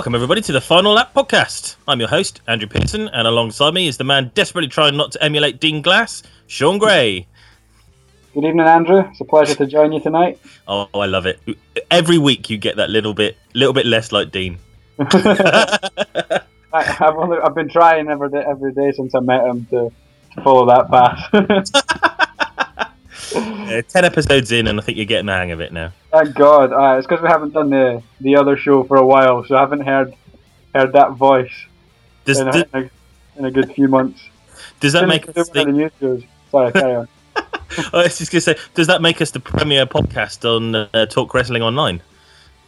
Welcome, everybody, to the Final Lap podcast. I'm your host, Andrew Pearson, and alongside me is the man desperately trying not to emulate Dean Glass, Sean Gray. Good evening, Andrew. It's a pleasure to join you tonight. Oh, I love it. Every week you get that little bit, little bit less like Dean. I, have only, I've been trying every day, every day since I met him to, to follow that path. Uh, ten episodes in, and I think you're getting the hang of it now. Thank God. Uh, it's because we haven't done the the other show for a while, so I haven't heard heard that voice Does, in a, does, in, a, in a good few months. does that make us did the, one of the news shows. Sorry, carry on. I was just gonna say, does that make us the premier podcast on uh, Talk Wrestling Online?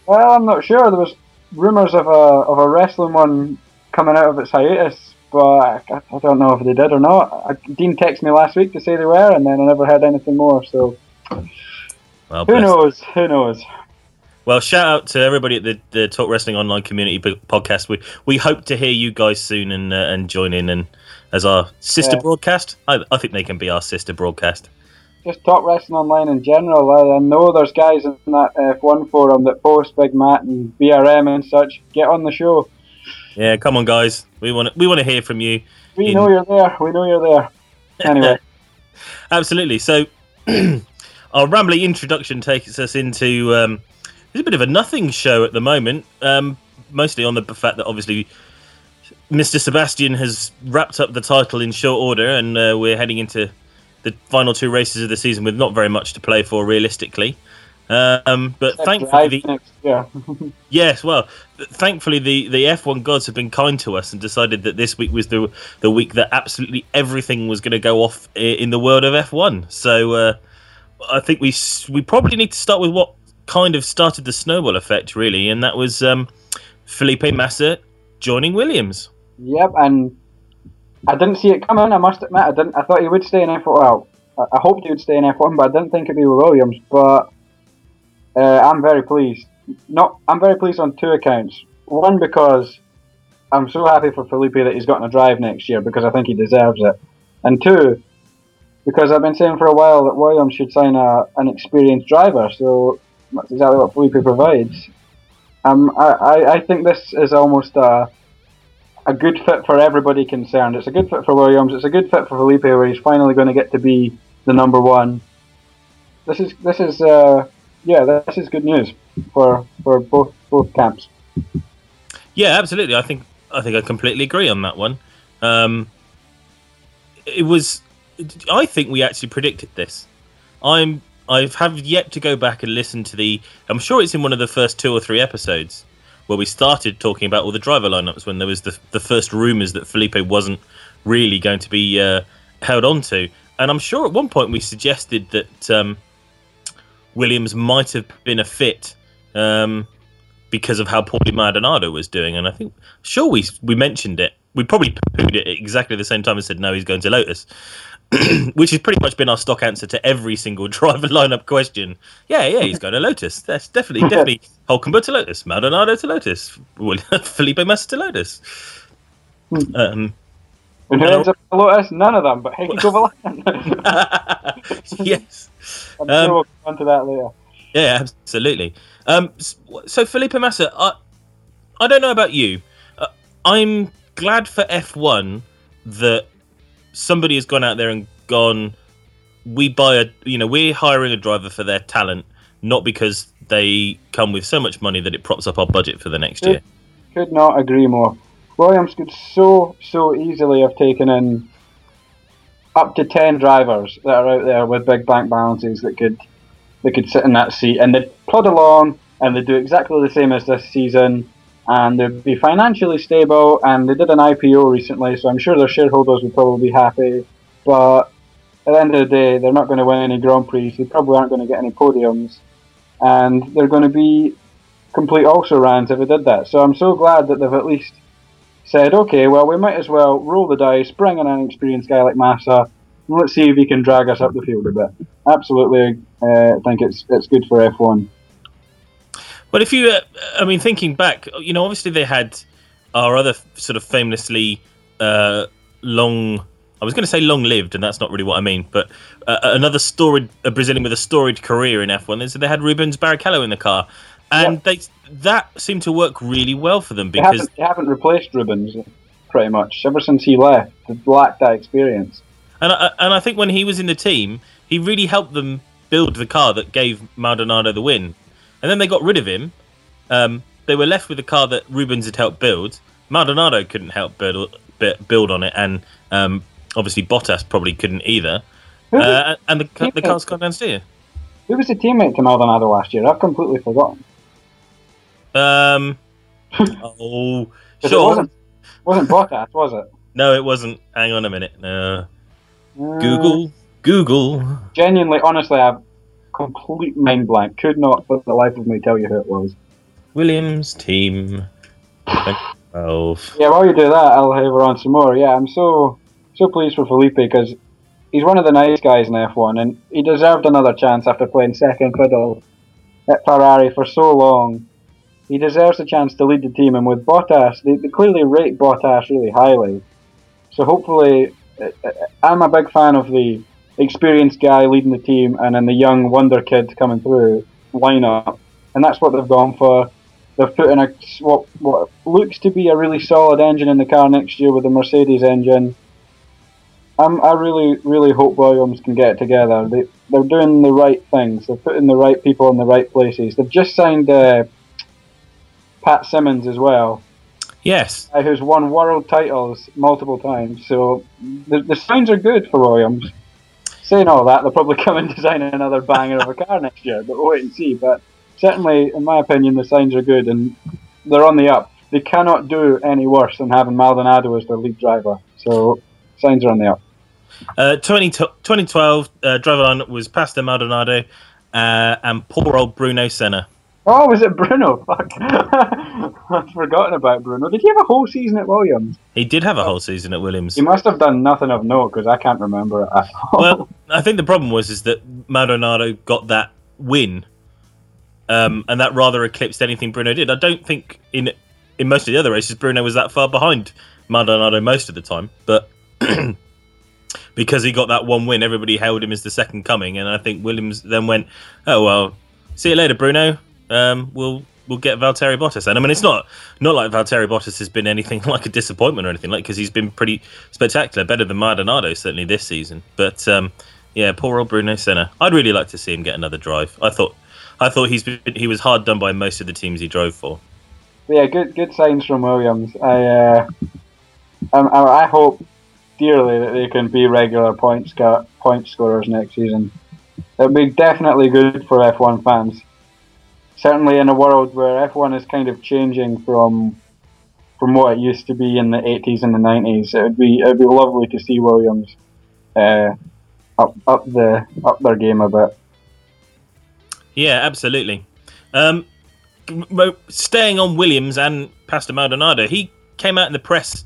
Well, I'm not sure. There was rumours of a of a wrestling one coming out of its hiatus, but I, I don't know if they did or not. I, Dean texted me last week to say they were, and then I never heard anything more. So Well, who knows? Who knows? Well, shout out to everybody at the, the Talk Wrestling Online Community Podcast. We we hope to hear you guys soon and uh, and join in and as our sister Yeah. broadcast. I, I think they can be our sister broadcast. Just talk wrestling online in general. I, I know there's guys in that F1 forum that post Big Matt and BRM and such. Get on the show. Yeah, come on, guys. We want to, we want to hear from you. We In- know you're there. We know you're there. Anyway, Absolutely. So, our rambly introduction takes us into um, it's a bit of a nothing show at the moment. Um, mostly on the fact that obviously Mr. Sebastian has wrapped up the title in short order, and uh, we're heading into the final two races of the season with not very much to play for, realistically. Um, but thankfully, the, next year. Yes, well, thankfully the, the F1 gods have been kind to us and decided that this week was the the week that absolutely everything was going to go off in the world of F1. So uh, I think we we probably need to start with what kind of started the snowball effect, really, and that was um, Felipe Massa joining Williams. Yep, and I didn't see it coming. I must admit, I didn't. I thought he would stay in F1. Well, I I hoped he would stay in F1, but I didn't think it'd be Williams. But uh, I'm very pleased. Not, I'm very pleased on two accounts. One because I'm so happy for Felipe that he's gotten a drive next year because I think he deserves it. And two, because I've been saying for a while that Williams should sign a, an experienced driver. So that's exactly what Felipe provides. Um, I, I, I think this is almost a a good fit for everybody concerned. It's a good fit for Williams. It's a good fit for Felipe, where he's finally going to get to be the number one. This is this is uh, yeah, this is good news for for both both camps. Yeah, absolutely. I think I think I completely agree on that one. Um, it was. I think we actually predicted this. I'm. I have yet to go back and listen to the. I'm sure it's in one of the first two or three episodes where we started talking about all the driver lineups when there was the the first rumours that Felipe wasn't really going to be uh, held on to, and I'm sure at one point we suggested that um, Williams might have been a fit. Um, because of how poorly Maldonado was doing. And I think, sure, we we mentioned it. We probably pooed it at exactly the same time and said, no, he's going to Lotus, which has pretty much been our stock answer to every single driver lineup question. Yeah, yeah, he's going to Lotus. That's definitely, definitely Hulkenberg to Lotus, Maldonado to Lotus, Felipe Massa to Lotus. Um, And who ends up? None of them, but Heikki Kovalainen. yes. I'm Um, sure we'll come on to that later. Yeah, absolutely. Um, so Felipe Massa, I, I don't know about you. Uh, I'm glad for F1 that somebody has gone out there and gone. We buy a, you know, we're hiring a driver for their talent, not because they come with so much money that it props up our budget for the next year. Could not agree more. Williams could so so easily have taken in up to ten drivers that are out there with big bank balances that could they could sit in that seat and they'd plod along and they'd do exactly the same as this season and they'd be financially stable and they did an IPO recently so I'm sure their shareholders would probably be happy but at the end of the day they're not going to win any Grand Prix they probably aren't going to get any podiums and they're going to be complete also rans if they did that. So I'm so glad that they've at least said okay well we might as well roll the dice bring in an experienced guy like Massa and let's see if he can drag us up the field a bit absolutely uh, think it's it's good for F1 But if you, uh, I mean, thinking back, you know, obviously they had our other sort of famously uh, long. I was going to say long-lived, and that's not really what I mean. But uh, another storied, a Brazilian with a storied career in F1. Is they had Rubens Barrichello in the car, and they that seemed to work really well for them They because haven't, they haven't replaced Rubens pretty much ever since he left. They lacked that experience. And I, and I think when he was in the team, he really helped them build the car that gave Maldonado the win. And then they got rid of him. Um, they were left with the car that Rubens had helped build. Maldonado couldn't help build build on it, and um, obviously Bottas probably couldn't either. Was, Uh, and the the car's gone down steer. who was the teammate to Maldonado last year? I've completely forgotten. Um, oh, sure. It wasn't, wasn't Bottas, was it? No, it wasn't. Hang on a minute. No. Uh, Google, Google. Genuinely, honestly, I've complete mind blank. Could not, for the life of me, tell you who it was. Williams team. 2012. Yeah, while you do that, I'll have on some more. Yeah, I'm so so pleased for Felipe because he's one of the nice guys in F1, and he deserved another chance after playing second fiddle at Ferrari for so long. He deserves a chance to lead the team, and with Bottas, they, they clearly rate Bottas really highly. So hopefully, uh, uh, I'm a big fan of the experienced guy leading the team, and then the young wonder kid coming through lineup, and that's what they've gone for. They've put in a what what looks to be a really solid engine in the car next year with the Mercedes engine. I'm, I really really hope Williams can get it together. They they're doing the right things. They're putting the right people in the right places. They've just signed uh, Pat Symonds as well, Yes. guy who's won world titles multiple times. So the the signs are good for Williams. Saying all that, they'll probably come and design another banger of a car next year, but we'll wait and see. But certainly, in my opinion, the signs are good and they're on the up. They cannot do any worse than having Maldonado as their lead driver. So signs are on the up. Uh, 20, 2012, uh, driver line was Pastor Maldonado uh, and poor old Bruno Senna. Oh, was it Bruno? Fuck. I've forgotten about Bruno. Did he have a whole season at Williams? He did have a whole season at Williams. He must have done nothing of note because I can't remember it at all. Well, I think the problem was is that Maldonado got that win, um, and that rather eclipsed anything Bruno did. I don't think in in most of the other races Bruno was that far behind Maldonado most of the time, but because he got that one win, everybody hailed him as the second coming, and I think Williams then went, "Oh well, see you later, Bruno. Um, we'll." We'll get Valtteri Bottas, and I mean it's not not like Valtteri Bottas has been anything like a disappointment or anything like because he's been pretty spectacular, better than Maldonado certainly this season. But um, yeah, poor old Bruno Senna. I'd really like to see him get another drive. I thought, I thought he's been, he was hard done by most of the teams he drove for. Yeah, good good signs from Williams. I uh, I, hope dearly that they can be regular point sco- point scorers next season. It'd be definitely good for F1 fans. Certainly in a world where F1 is kind of changing from from what it used to be in the 80s and the 90s, it would be it'd be lovely to see Williams uh, up up the up their game a bit. Yeah, absolutely. Um, staying on Williams and Pastor Maldonado, he came out in the press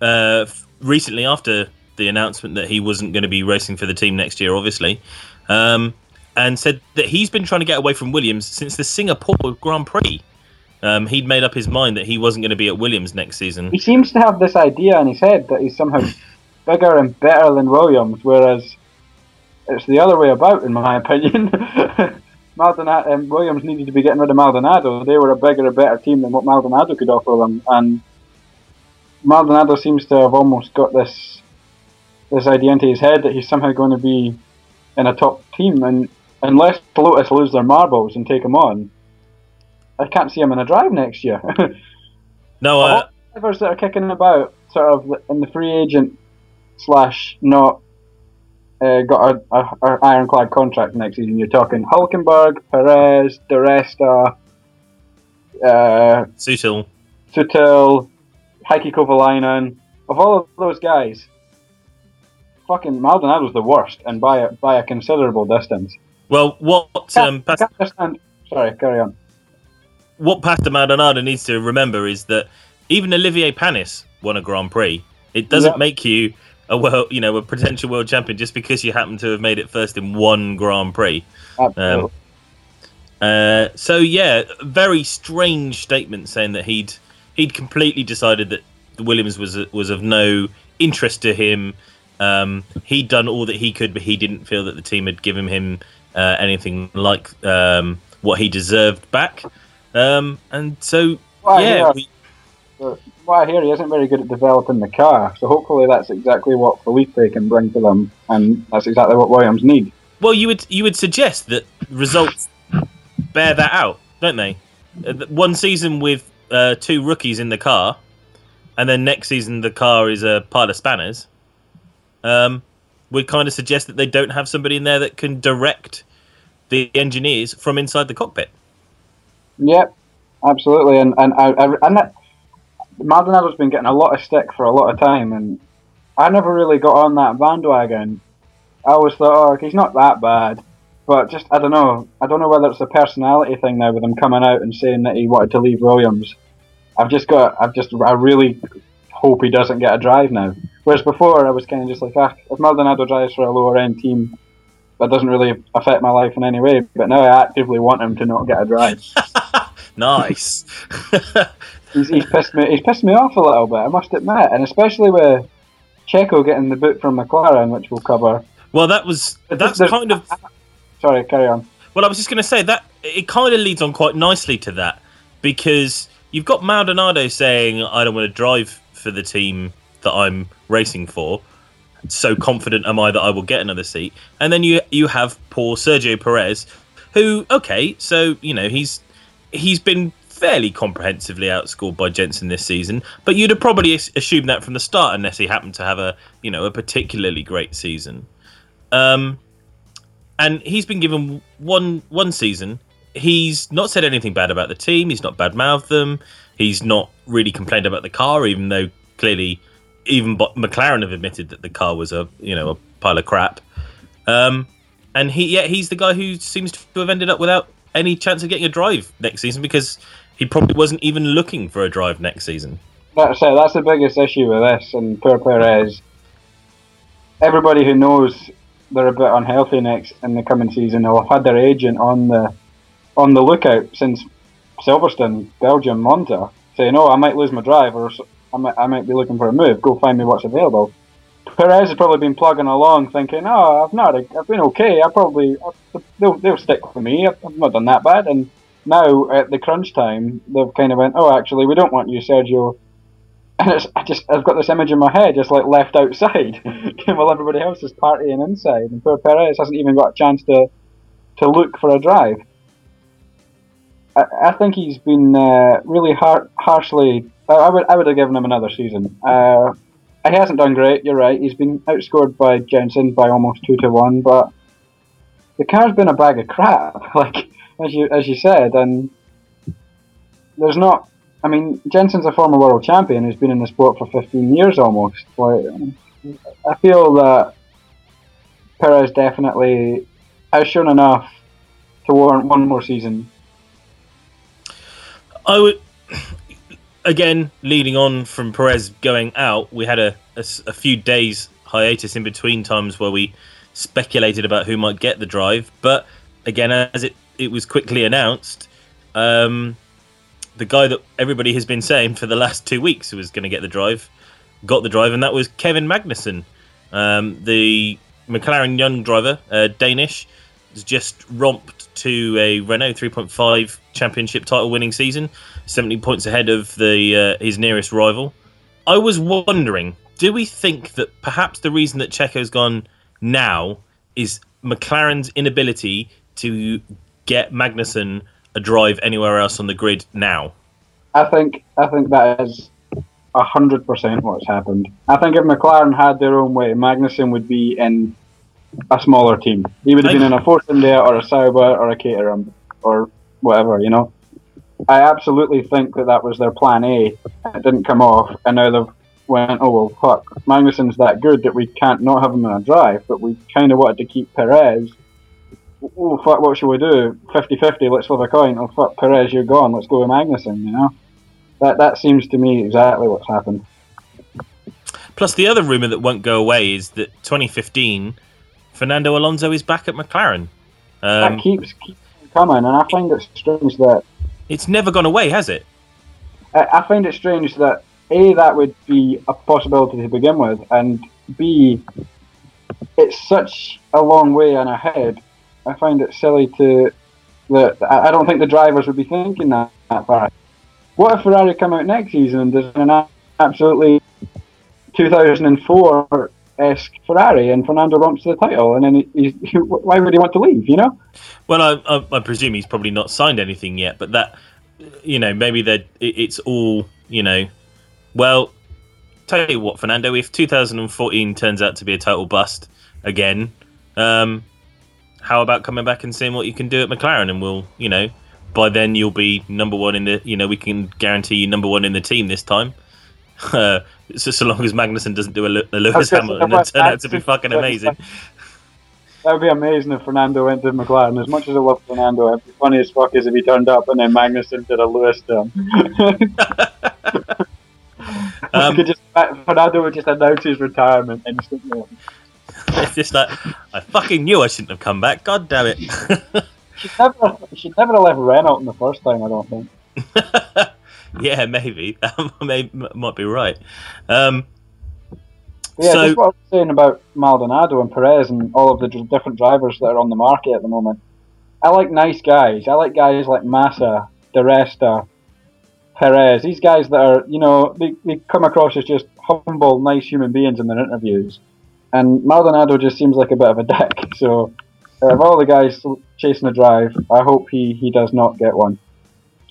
uh, recently after the announcement that he wasn't going to be racing for the team next year, obviously, um, and said that he's been trying to get away from Williams since the Singapore Grand Prix. Um, he'd made up his mind that he wasn't going to be at Williams next season. He seems to have this idea in his head that he's somehow bigger and better than Williams, whereas it's the other way about, in my opinion. Maldonado and Williams needed to be getting rid of Maldonado. They were a bigger and better team than what Maldonado could offer them, and Maldonado seems to have almost got this this idea into his head that he's somehow going to be in a top team, and unless Lotus lose their marbles and take him on, I can't see him in a drive next year. No, uh, all the drivers that are kicking about, sort of in the free agent slash not uh, got a, a, a ironclad contract next season. You're talking Hulkenberg, Perez, Di Resta, uh, Sutil. Sutil, Heikki Kovalainen. Of all of those guys, fucking Maldonado's the worst, and by a, by a considerable distance. Well, what um, I can't understand. Sorry, carry on. what Pastor Maldonado needs to remember is that even Olivier Panis won a Grand Prix. It doesn't Yeah. make you a world, you know, a potential world champion just because you happen to have made it first in one Grand Prix. Absolutely. Uh, so yeah, very strange statement saying that he'd he'd completely decided that Williams was was of no interest to him. Um, he'd done all that he could, but he didn't feel that the team had given him uh, anything like um, what he deserved back. Um, and so, Well, yeah, yeah. we- I hear, he isn't very good at developing the car, so hopefully that's exactly what Felipe can bring to them, and that's exactly what Williams need. well, you would you would suggest that results bear that out, don't they? Uh, One season with uh, two rookies in the car, and then next season the car is a pile of spanners. Um, would kind of suggest that they don't have somebody in there that can direct the engineers from inside the cockpit. Yep, absolutely, and and I, I and that Maldonado's been getting a lot of stick for a lot of time, and I never really got on that bandwagon. I always thought, oh, he's not that bad, but just I don't know. I don't know whether it's a personality thing now with him coming out and saying that he wanted to leave Williams. I've just got, I've just, I really hope he doesn't get a drive now. Whereas before, I was kind of just like, ah, if Maldonado drives for a lower end team, that doesn't really affect my life in any way. But now I actively want him to not get a drive. nice. he's, he's pissed me. He's pissed me off a little bit. I must admit, and especially with Checo getting the boot from McLaren, which we'll cover. well, that was that's There's- kind of Sorry, carry on. Well, I was just going to say that it kind of leads on quite nicely to that because you've got Maldonado saying, "I don't want to drive for the team that I'm racing for." So confident am I that I will get another seat, and then you you have poor Sergio Perez, who okay, so you know he's he's been fairly comprehensively outscored by Jenson this season, but you'd have probably assumed that from the start unless he happened to have a you know a particularly great season. Um, and he's been given one one season. He's not said anything bad about the team. He's not badmouthed them. He's not really complained about the car, even though clearly even McLaren have admitted that the car was a you know a pile of crap. Um, and he yeah he's the guy who seems to have ended up without any chance of getting a drive next season because he probably wasn't even looking for a drive next season. That's it. That's the biggest issue with this and poor Perez. Everybody who knows they're a bit unhealthy next in the coming season will have had their agent on the on the lookout since Silverstone, Belgium, Monza, saying, "Oh, I might lose my drive, or I might, I might be looking for a move. Go find me what's available." Perez has probably been plugging along, thinking, "Oh, I've not, I've been okay. I probably they'll, they'll stick with me. I've not done that bad." And now at the crunch time, they've kind of went, "Oh, actually, we don't want you, Sergio." And it's, I just, I've got this image in my head, just like left outside, while everybody else is partying inside, and poor Perez hasn't even got a chance to, to look for a drive. I, I think he's been uh, really har- harshly. I, would, I would have given him another season. Uh, he hasn't done great. You're right. He's been outscored by Jenson by almost two to one, but the car's been a bag of crap, like as you as you said, and there's not I mean, Jenson's a former world champion who's been in the sport for 15 years almost. Like, I feel that Perez definitely has shown enough to warrant one more season. I would again leading on from Perez going out. We had a a few days hiatus in between times where we speculated about who might get the drive, but again, as it it was quickly announced, um, the guy that everybody has been saying for the last two weeks who was going to get the drive got the drive, and that was Kevin Magnussen, um, the McLaren young driver, uh, Danish, just romped to a Renault 3.5 championship title winning season, 70 points ahead of the uh, his nearest rival. I was wondering, do we think that perhaps the reason that Checo's gone now is McLaren's inability to get Magnussen a drive anywhere else on the grid now? I think I think that is hundred percent what's happened. I think if McLaren had their own way, Magnussen would be in a smaller team. He would have been in a Force India or a Sauber or a Caterham or whatever, you know. I absolutely think that that was their plan A. It didn't come off, and now they've went, oh well, fuck. Magnussen's that good that we can't not have him in a drive, but we kind of wanted to keep Perez. Oh fuck, what should we do? 50-50, let's flip a coin. Oh fuck, Perez, you're gone. Let's go with Magnussen. You know, that that seems to me exactly what's happened. Plus, the other rumor that won't go away is that 2015, Fernando Alonso is back at McLaren. Um, that keeps keeps coming, and I find it strange that it's never gone away, has it? I, I find it strange that a that would be a possibility to begin with, and b it's such a long way and ahead. I find it silly to that. I don't think the drivers would be thinking that that far. What if Ferrari come out next season and there's an absolutely 2004 esque Ferrari and Fernando romps to the title, and then he, why would he want to leave? You know? Well, I, I, I, presume he's probably not signed anything yet, but that you know maybe that it, it's all you know. Well, tell you what, Fernando, if 2014 turns out to be a total bust again, um, how about coming back and seeing what you can do at McLaren, and we'll you know by then you'll be number one in the you know we can guarantee you number one in the team this time. Uh, so, so long as Magnussen doesn't do a, a Lewis Hamilton, it turn out to be fucking amazing. That would be amazing if Fernando went to McLaren. As much as I love Fernando, it'd be funny as fuck as if he turned up and then Magnussen did a Lewis him. um, just, Fernando would just announce his retirement instantly. It's just like I fucking knew I shouldn't have come back. God damn it! should never, should never have left Renault in the first time. I don't think. yeah, maybe that may, might be right. Um, yeah, so, just what I was saying about Maldonado and Perez and all of the different drivers that are on the market at the moment. I like nice guys. I like guys like Massa, Di Resta, Perez. These guys that are, you know, they, they come across as just humble, nice human beings in their interviews. And Maldonado just seems like a bit of a dick. So, uh, of all the guys chasing a drive, I hope he, he does not get one.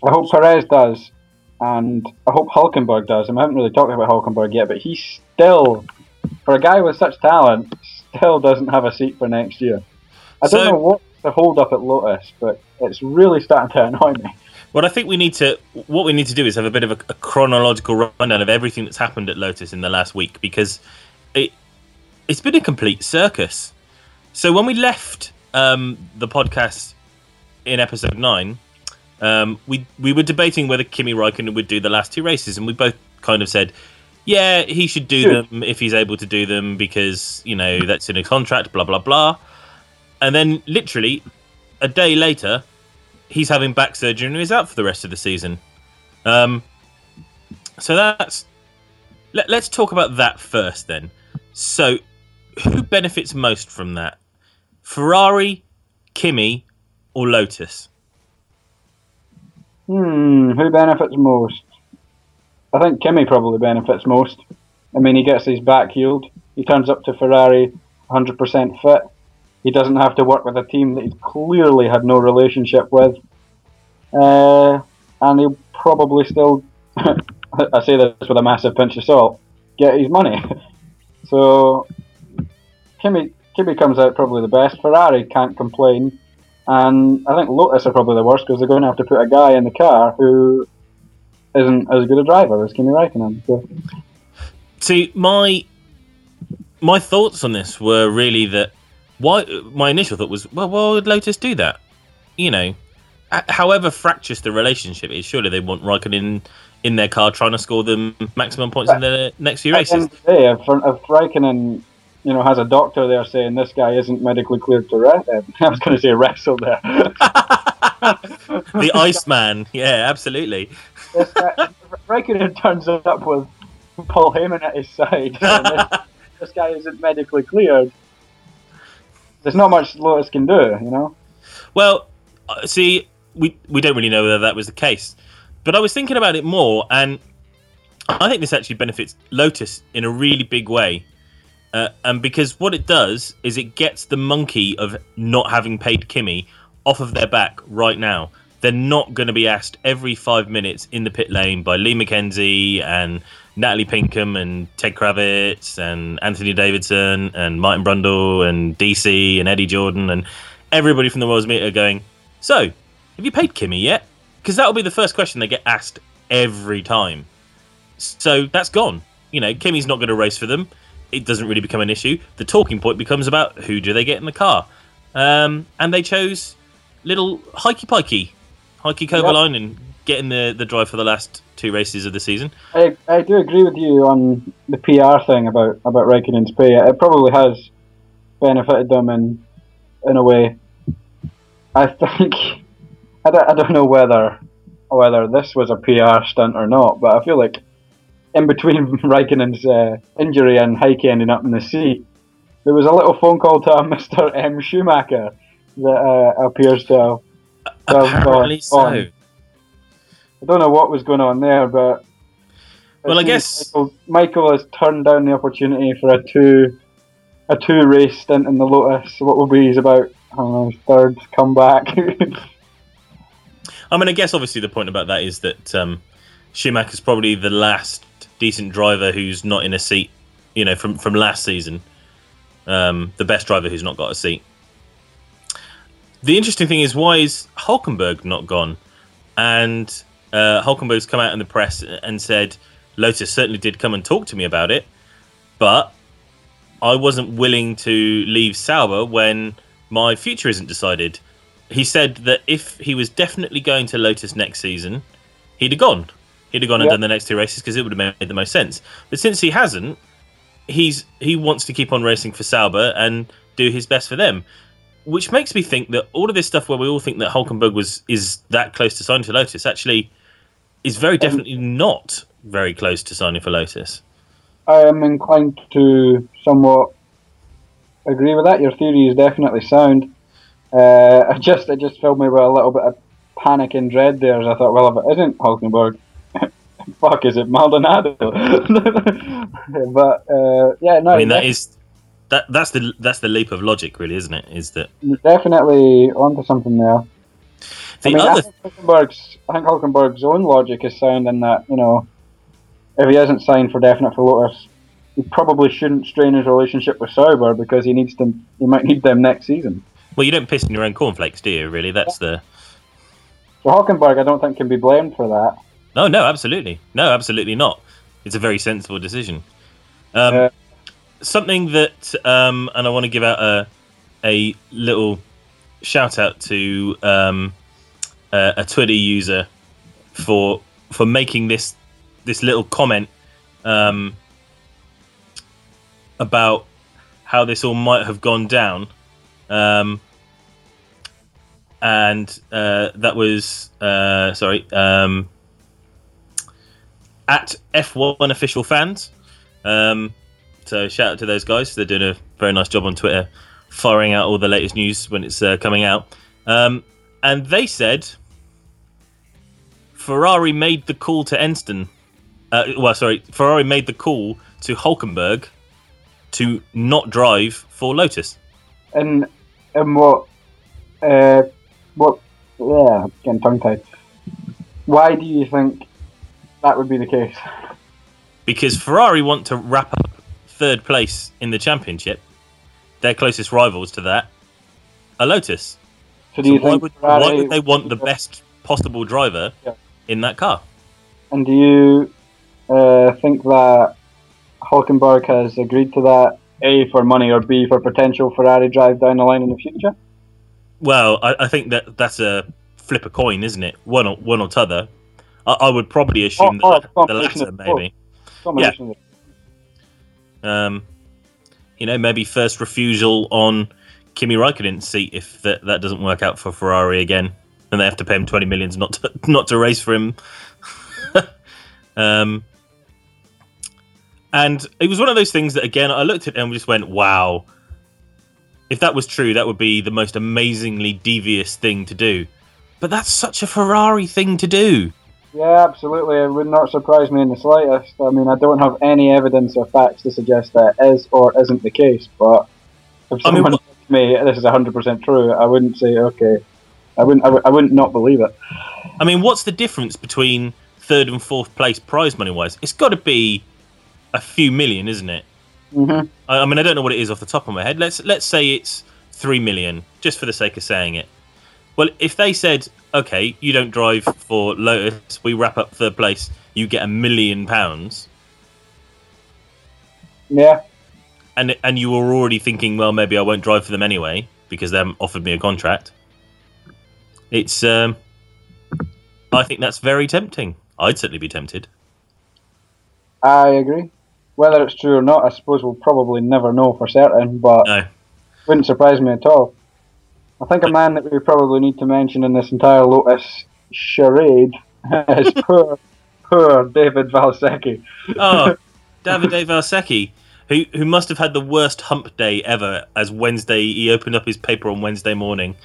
I hope Perez does, and I hope Hulkenberg does. And I haven't really talked about Hulkenberg yet, but he still, for a guy with such talent, still doesn't have a seat for next year. I don't know what's the hold up at Lotus, but it's really starting to annoy me. Well, I think we need to. What we need to do is have a bit of a, a chronological rundown of everything that's happened at Lotus in the last week because it it's been a complete circus. So when we left um, the podcast in episode nine, um, we we were debating whether Kimi Raikkonen would do the last two races, and we both kind of said, yeah, he should do sure. them if he's able to do them because you know that's in a contract, blah blah blah. And then literally a day later, he's having back surgery and he's out for the rest of the season. Um, so that's let, let's talk about that first then. So, who benefits most from that? Ferrari, Kimi, or Lotus? Hmm, who benefits most? I think Kimi probably benefits most. I mean, he gets his back healed. He turns up to Ferrari 100% fit. He doesn't have to work with a team that he's clearly had no relationship with. Uh, and he'll probably still, I say this with a massive pinch of salt, get his money. so, Kimi, Kimi comes out probably the best. Ferrari can't complain. And I think Lotus are probably the worst because they're going to have to put a guy in the car who isn't as good a driver as Kimi Raikkonen. So. See, my my thoughts on this were really that why my initial thought was, well, why would Lotus do that? You know, however fractious the relationship is, surely they want Raikkonen in, their car trying to score them maximum points but in the next few races. Day, if, if Raikkonen you know, has a doctor there saying this guy isn't medically cleared to wrestle. I was going to say wrestle there. the Iceman, yeah, absolutely. This Raikkonen turns up with Paul Heyman at his side. This, this, guy isn't medically cleared. There's not much Lotus can do, you know. Well, uh, see, we we don't really know whether that was the case, but I was thinking about it more, and I think this actually benefits Lotus in a really big way uh, and because what it does is it gets the monkey of not having paid Kimi off of their back right now. They're not going to be asked every five minutes in the pit lane by Lee McKenzie and Natalie Pinkham and Ted Kravitz and Anthony Davidson and Martin Brundle and DC and Eddie Jordan and everybody from the World's Meter going, So, have you paid Kimi yet? Because that'll be the first question they get asked every time. So that's gone. You know, Kimi's not going to race for them it doesn't really become an issue. The talking point becomes about who do they get in the car, um, and they chose little Heikki Pikey, Heikki Kovalainen, yep. getting the the drive for the last two races of the season. I, I do agree with you on the PR thing about about Raikkonen's pay. It probably has benefited them in in a way. I think I don't, I don't know whether whether this was a PR stunt or not, but I feel like in between Raikkonen's uh, injury and Heikki ending up in the seat, there was a little phone call to Mr. M. Schumacher that uh, appears to have, Apparently so. On. I don't know what was going on there, but Well, I guess- Michael, Michael has turned down the opportunity for a two a two race stint in the Lotus. What will be his about I don't know his third comeback. I mean, I guess obviously the point about that is that um, Schumacher's probably the last decent driver who's not in a seat, you know, from from last season. Um, the best driver who's not got a seat. The interesting thing is, why is Hulkenberg not gone? And uh, Hulkenberg's come out in the press and said, Lotus certainly did come and talk to me about it, but I wasn't willing to leave Sauber when my future isn't decided he said that if he was definitely going to Lotus next season, he'd have gone. He'd have gone and Yeah. done the next two races because it would have made the most sense. But since he hasn't, he's he wants to keep on racing for Sauber and do his best for them, which makes me think that all of this stuff where we all think that Hulkenberg was is that close to signing for Lotus actually is very definitely not very close to signing for Lotus. I am inclined to somewhat agree with that. Your theory is definitely sound. Uh, I just it just filled me with a little bit of panic and dread there as I thought, well, if it isn't Hulkenberg, fuck, is it Maldonado? but uh, yeah, no, I mean that is that that's the that's the leap of logic, really, isn't it? Is that definitely onto something there. the I mean, I other think Hulkenberg's, I think Hulkenberg's own logic is sound in that, you know, if he hasn't signed for definite for Lotus, he probably shouldn't strain his relationship with Sauber because he needs them. He might need them next season. Well, you don't piss in your own cornflakes, do you? Really, that's the So Hulkenberg, I don't think can be blamed for that. No, no, absolutely, no, absolutely not. It's a very sensible decision. Um, Uh, something that, um, and I want to give out a a little shout out to um, uh, a Twitter user for for making this this little comment um, about how this all might have gone down. Um, and uh, that was uh, sorry um, at F1 official fans. Um, so shout out to those guys. They're doing a very nice job on Twitter, firing out all the latest news when it's uh, coming out. Um, and they said Ferrari made the call to Enstone. Uh, well, sorry, Ferrari made the call to Hulkenberg to not drive for Lotus. and and what, uh, what? Yeah, getting tongue tied. Why do you think that would be the case? because Ferrari want to wrap up third place in the championship. Their closest rivals to that are Lotus. So do So you why think would, why would they want the best possible driver Yeah. in that car? And do you uh, think that Hulkenberg has agreed to that, A, for money, or B, for potential Ferrari drive down the line in the future? Well, I, I think that that's a flip a coin, isn't it? One or one or t'other. I, I would probably assume Oh, oh, that the latter, maybe. Of- Um, you know, maybe first refusal on Kimi Raikkonen's seat if that, that doesn't work out for Ferrari again, and they have to pay him twenty millions not to not to race for him. um, and it was one of those things that again I looked at it and just went, "Wow." If that was true, that would be the most amazingly devious thing to do. But that's such a Ferrari thing to do. Yeah, absolutely. It would not surprise me in the slightest. I mean, I don't have any evidence or facts to suggest that is or isn't the case, but if I mean, someone told me this is 100% true, I wouldn't say, okay. I wouldn't, I, would, I wouldn't not believe it. I mean, what's the difference between third and fourth place prize money wise? It's got to be a few million, isn't it? hmm I, I mean, I don't know what it is off the top of my head. Let's let's say it's three million, just for the sake of saying it. Well, if they said, okay, you don't drive for Lotus, we wrap up third place, you get a million pounds, Yeah, and and you were already thinking, well, maybe I won't drive for them anyway because they haven't offered me a contract. It's, um, I think that's very tempting. I'd certainly be tempted. I agree. Whether it's true or not, I suppose we'll probably never know for certain, but No. wouldn't surprise me at all. I think a man that we probably need to mention in this entire Lotus charade is poor, poor David Valsecchi. Oh, Davide Valsecchi, who who must have had the worst hump day ever. As Wednesday, he opened up his paper on Wednesday morning,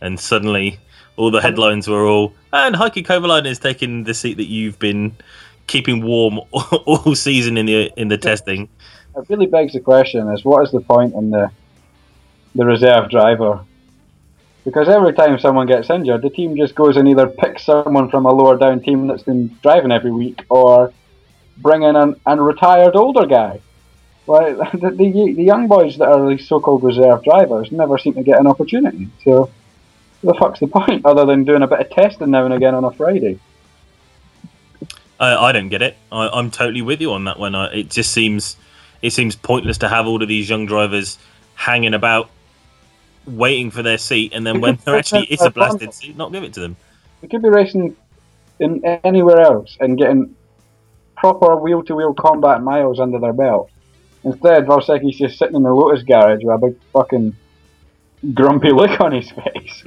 and suddenly all the headlines were all and Heikki Kovalainen is taking the seat that you've been keeping warm all season in the in the testing. It really begs the question: Is what is the point in the the reserve driver? Because every time someone gets injured, the team just goes and either picks someone from a lower down team that's been driving every week, or bring in an, an retired older guy. Like the, the, the young boys that are these so-called reserve drivers never seem to get an opportunity. So, the fuck's the point other than doing a bit of testing now and again on a Friday? I, I don't get it. I, am totally with you on that one. I, it just seems it seems pointless to have all of these young drivers hanging about, waiting for their seat, and then when there actually is a blasted seat, not give it to them. We could be racing in anywhere else and getting proper wheel-to-wheel combat miles under their belt. Instead, Valsecchi's just sitting in the Lotus garage with a big fucking grumpy look on his face.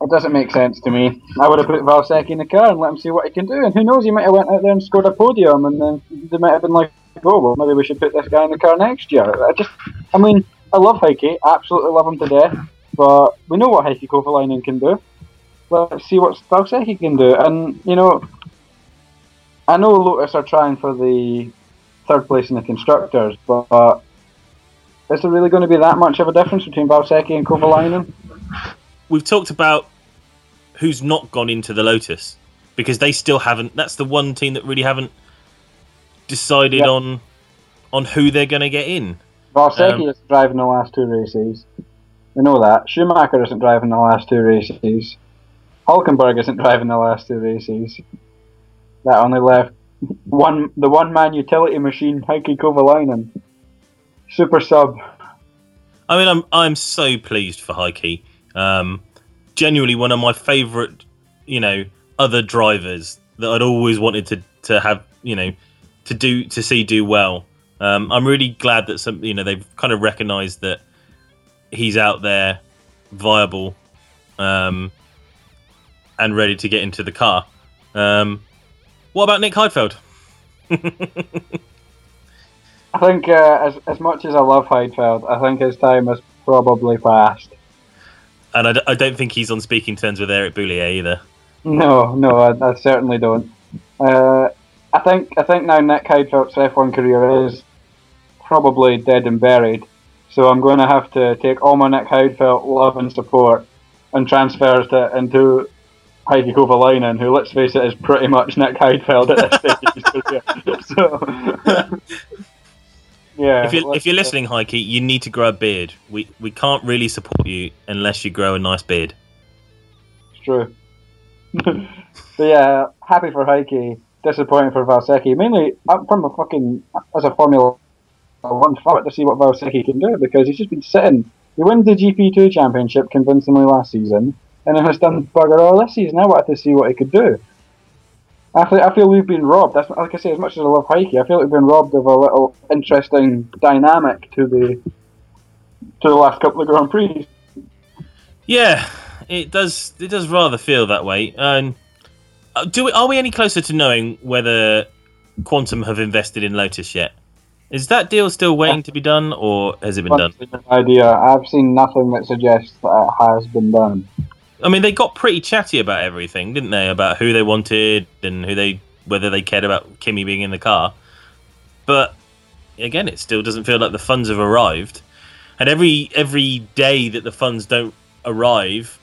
It doesn't make sense to me. I would have put Valsecchi in the car and let him see what he can do. And who knows, he might have went out there and scored a podium, and then they might have been like, "Oh, well, maybe we should put this guy in the car next year." I just, I mean, I love Heikki, absolutely love him to death, but we know what Heikki Kovalainen can do. Let's see what Valsecchi can do. And you know, I know Lotus are trying for the third place in the constructors, but is there really going to be that much of a difference between Valsecchi and Kovalainen? We've talked about who's not gone into the Lotus because they still haven't. That's the one team that really haven't decided on on who they're going to get in. Valsecchi um, is driving the last two races. We know that. Schumacher isn't driving the last two races. Hulkenberg isn't driving the last two races. That only left one the one man utility machine, Heikki Kovalainen. Super sub. I mean, I'm I'm so pleased for Heikki. Um, genuinely, one of my favourite, you know, other drivers that I'd always wanted to to have, you know, to do to see do well. Um, I'm really glad that some, you know, they've kind of recognised that he's out there, viable, um, and ready to get into the car. Um, what about Nick Heidfeld? I think uh, as as much as I love Heidfeld, I think his time has probably passed. And I d- I don't think he's on speaking terms with Eric Boullier either. No, no, I, I certainly don't. Uh, I think I think now Nick Heidfeld's F1 career is probably dead and buried. So I'm going to have to take all my Nick Heidfeld love and support and transfer it into Heikki Kovalainen, who, let's face it, is pretty much Nick Heidfeld at this stage. so, yeah. If you're, if you're listening, Heikki, you need to grow a beard. We we can't really support you unless you grow a nice beard. It's true. but yeah, happy for Heikki, disappointing for Valsecchi. Mainly from a fucking as a Formula One fan to see what Valsecchi can do because he's just been sitting. He wins the GP2 championship convincingly last season, and then has done bugger all this season. I wanted to see what he could do. I feel, I feel we've been robbed. That's like I say, as much as I love Heikki, I feel like we've been robbed of a little interesting dynamic to the to the last couple of Grand Prix. Yeah, it does. It does rather feel that way. Um, do we, are we any closer to knowing whether Quantum have invested in Lotus yet? Is that deal still waiting to be done, or has it been done? Idea. I've seen nothing that suggests that it has been done. I mean, they got pretty chatty about everything, didn't they? About who they wanted and who they whether they cared about Kimi being in the car. But again, it still doesn't feel like the funds have arrived. And every every day that the funds don't arrive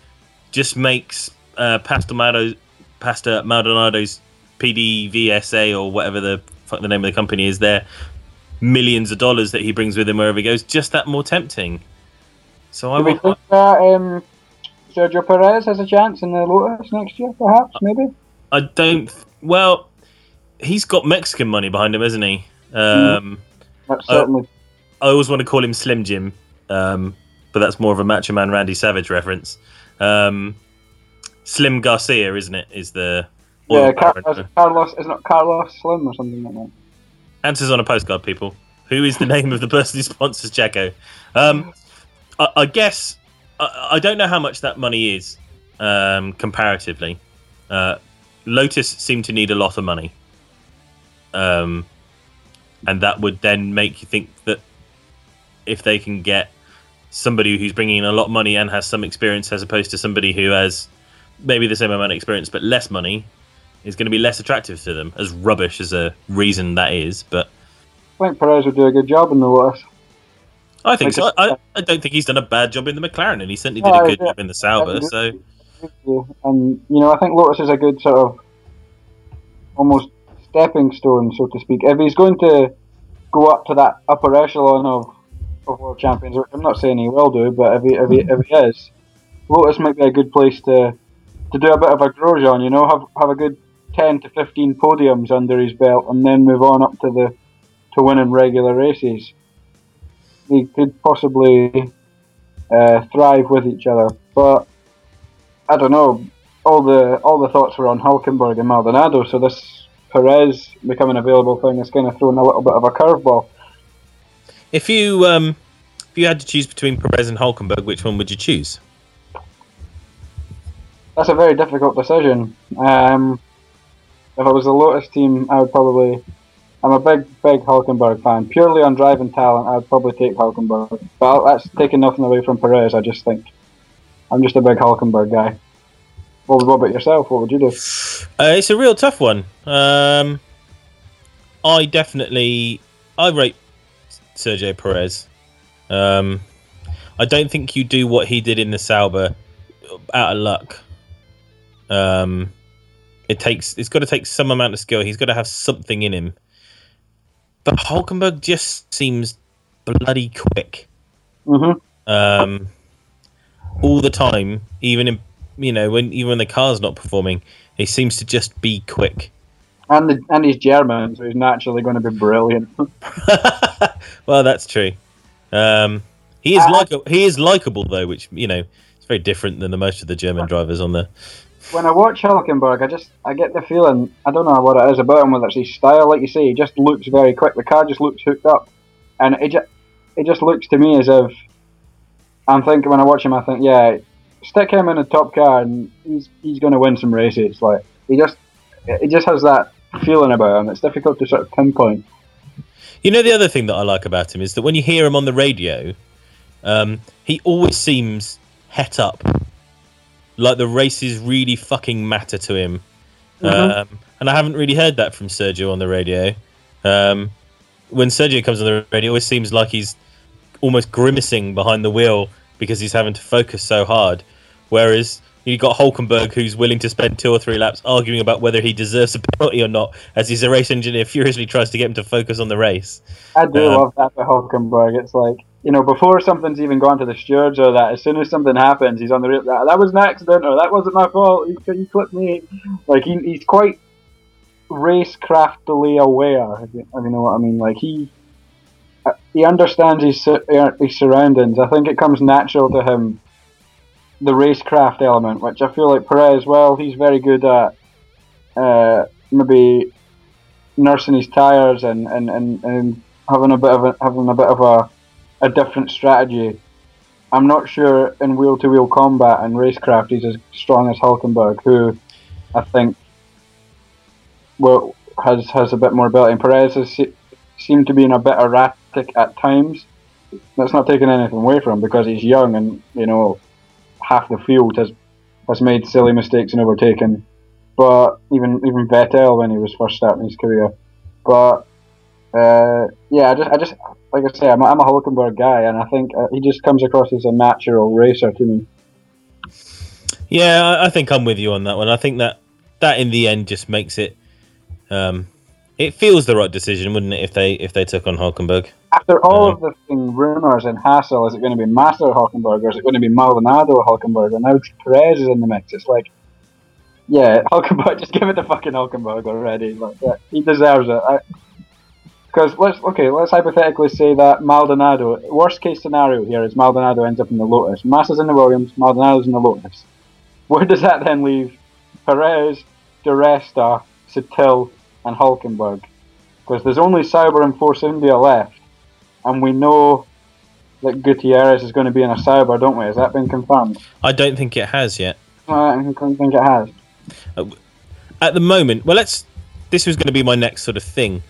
just makes uh, Pastor Maldonado, Pastor Maldonado's PDVSA or whatever the fuck the name of the company is there millions of dollars that he brings with him wherever he goes just that more tempting. So I would. Think that, um, Sergio Perez has a chance in the Lotus next year, perhaps, maybe? I don't. Well, he's got Mexican money behind him, hasn't he? Um, mm, certainly. I, I, always want to call him Slim Jim, um, but that's more of a Macho Man Randy Savage reference. Um, Slim Garcia, isn't it? Is the yeah, Carlos, Carlos is not Carlos Slim or something like that. Answers on a postcard, people. Who is the name of the person who sponsors Checo? Um, I, I guess I, I don't know how much that money is um, comparatively. Uh, Lotus seem to need a lot of money, um, and that would then make you think that if they can get somebody who's bringing in a lot of money and has some experience, as opposed to somebody who has maybe the same amount of experience but less money, is going to be less attractive to them. As rubbish as a reason that is, but I think Perez would do a good job in the Lotus. I think so. I, I don't think he's done a bad job in the McLaren, and he certainly did No, a good yeah. job in the Sauber. Yeah. So And you know, I think Lotus is a good sort of almost stepping stone, so to speak. If he's going to go up to that upper echelon of, of world champions, I'm not saying he will do, but if he if he, if he is, Lotus might be a good place to to do a bit of a Grosjean. You know, have have a good ten to fifteen podiums under his belt, and then move on up to the to winning regular races. They could possibly uh, thrive with each other, but I don't know. All the all the thoughts were on Hulkenberg and Maldonado, so this Perez becoming available thing is kind of throwing a little bit of a curveball. if you um, if you had to choose between Perez and Hulkenberg, which one would you choose? That's a very difficult decision. Um, if I was the Lotus team, I would probably. I'm a big, big Hulkenberg fan. Purely on driving talent, I would probably take Hulkenberg. But that's taking nothing away from Perez. I just think I'm just a big Hulkenberg guy. What, what about yourself? What would you do? Uh, it's a real tough one. Um, I definitely I rate Sergio Perez. Um, I don't think you do what he did in the Sauber out of luck. Um, it takes it's got to take some amount of skill. He's got to have something in him. But Hulkenberg just seems bloody quick hmm um, all the time, even in you know when even when the car's not performing, he seems to just be quick. And the, and he's German, so he's naturally going to be brilliant. well, that's true. Um, he is Uh, like he is likable though, which you know it's very different than the most of the German drivers on there. When I watch Hulkenberg, I just I get the feeling I don't know what it is about him, whether it's his style, like you say, he just looks very quick. The car just looks hooked up, and it just it just looks to me as if I'm thinking when I watch him, I think, yeah, stick him in a top car and he's he's going to win some races. Like he just he just has that feeling about him. It's difficult to sort of pinpoint. You know, the other thing that I like about him is that when you hear him on the radio, um, he always seems het up, like the races really fucking matter to him. Mhm. Um, and I haven't really heard that from Sergio on the radio. Um, when Sergio comes on the radio, it always seems like he's almost grimacing behind the wheel because he's having to focus so hard. Whereas you got Hulkenberg, who's willing to spend two or three laps arguing about whether he deserves a penalty or not, as his race engineer furiously tries to get him to focus on the race. I do Um, love that about Hulkenberg. It's like you know before something's even gone to the stewards or that, as soon as something happens, he's on the ra- that, that was an accident or that wasn't my fault. You clipped me. Like he, he's quite racecraftily aware. If you, if you know what I mean. Like he uh, he understands his uh, his surroundings. I think it comes natural to him. The racecraft element, which I feel like Perez, well, he's very good at uh, maybe nursing his tires and, and, and, and having a bit of a, having a bit of a, a different strategy. I'm not sure in wheel to wheel combat and racecraft he's as strong as Hulkenberg, who I think well has has a bit more ability. And Perez has se- seemed to be in a bit erratic at times. That's not taking anything away from him because he's young and you know half the field has has made silly mistakes and overtaken. But even even Vettel when he was first starting his career. But uh, yeah, I just I just like I say, I'm a, I'm a Hulkenberg guy, and I think uh, he just comes across as a natural racer to me. Yeah, I, I think I'm with you on that one. I think that that in the end just makes it. Um, it feels the right decision, wouldn't it, if they if they took on Hulkenberg? After all Yeah. of the thing, rumors and hassle, is it going to be Massa Hulkenberg or is it going to be Maldonado Hulkenberg? And now Perez is in the mix. It's like, yeah, Hulkenberg, just give it to fucking Hulkenberg already. Like, yeah, he deserves it. Because let's okay, let's hypothetically say that Maldonado. Worst case scenario here is Maldonado ends up in the Lotus. Massa's in the Williams. Maldonado's in the Lotus. Where does that then leave Perez, Di Resta, Sutil, and Hulkenberg? Because there's only Sauber and Force India left, and we know that Gutierrez is going to be in a Sauber, don't we? Has that been confirmed? I don't think it has yet. I don't think it has. At the moment, well, let's. This was going to be my next sort of thing.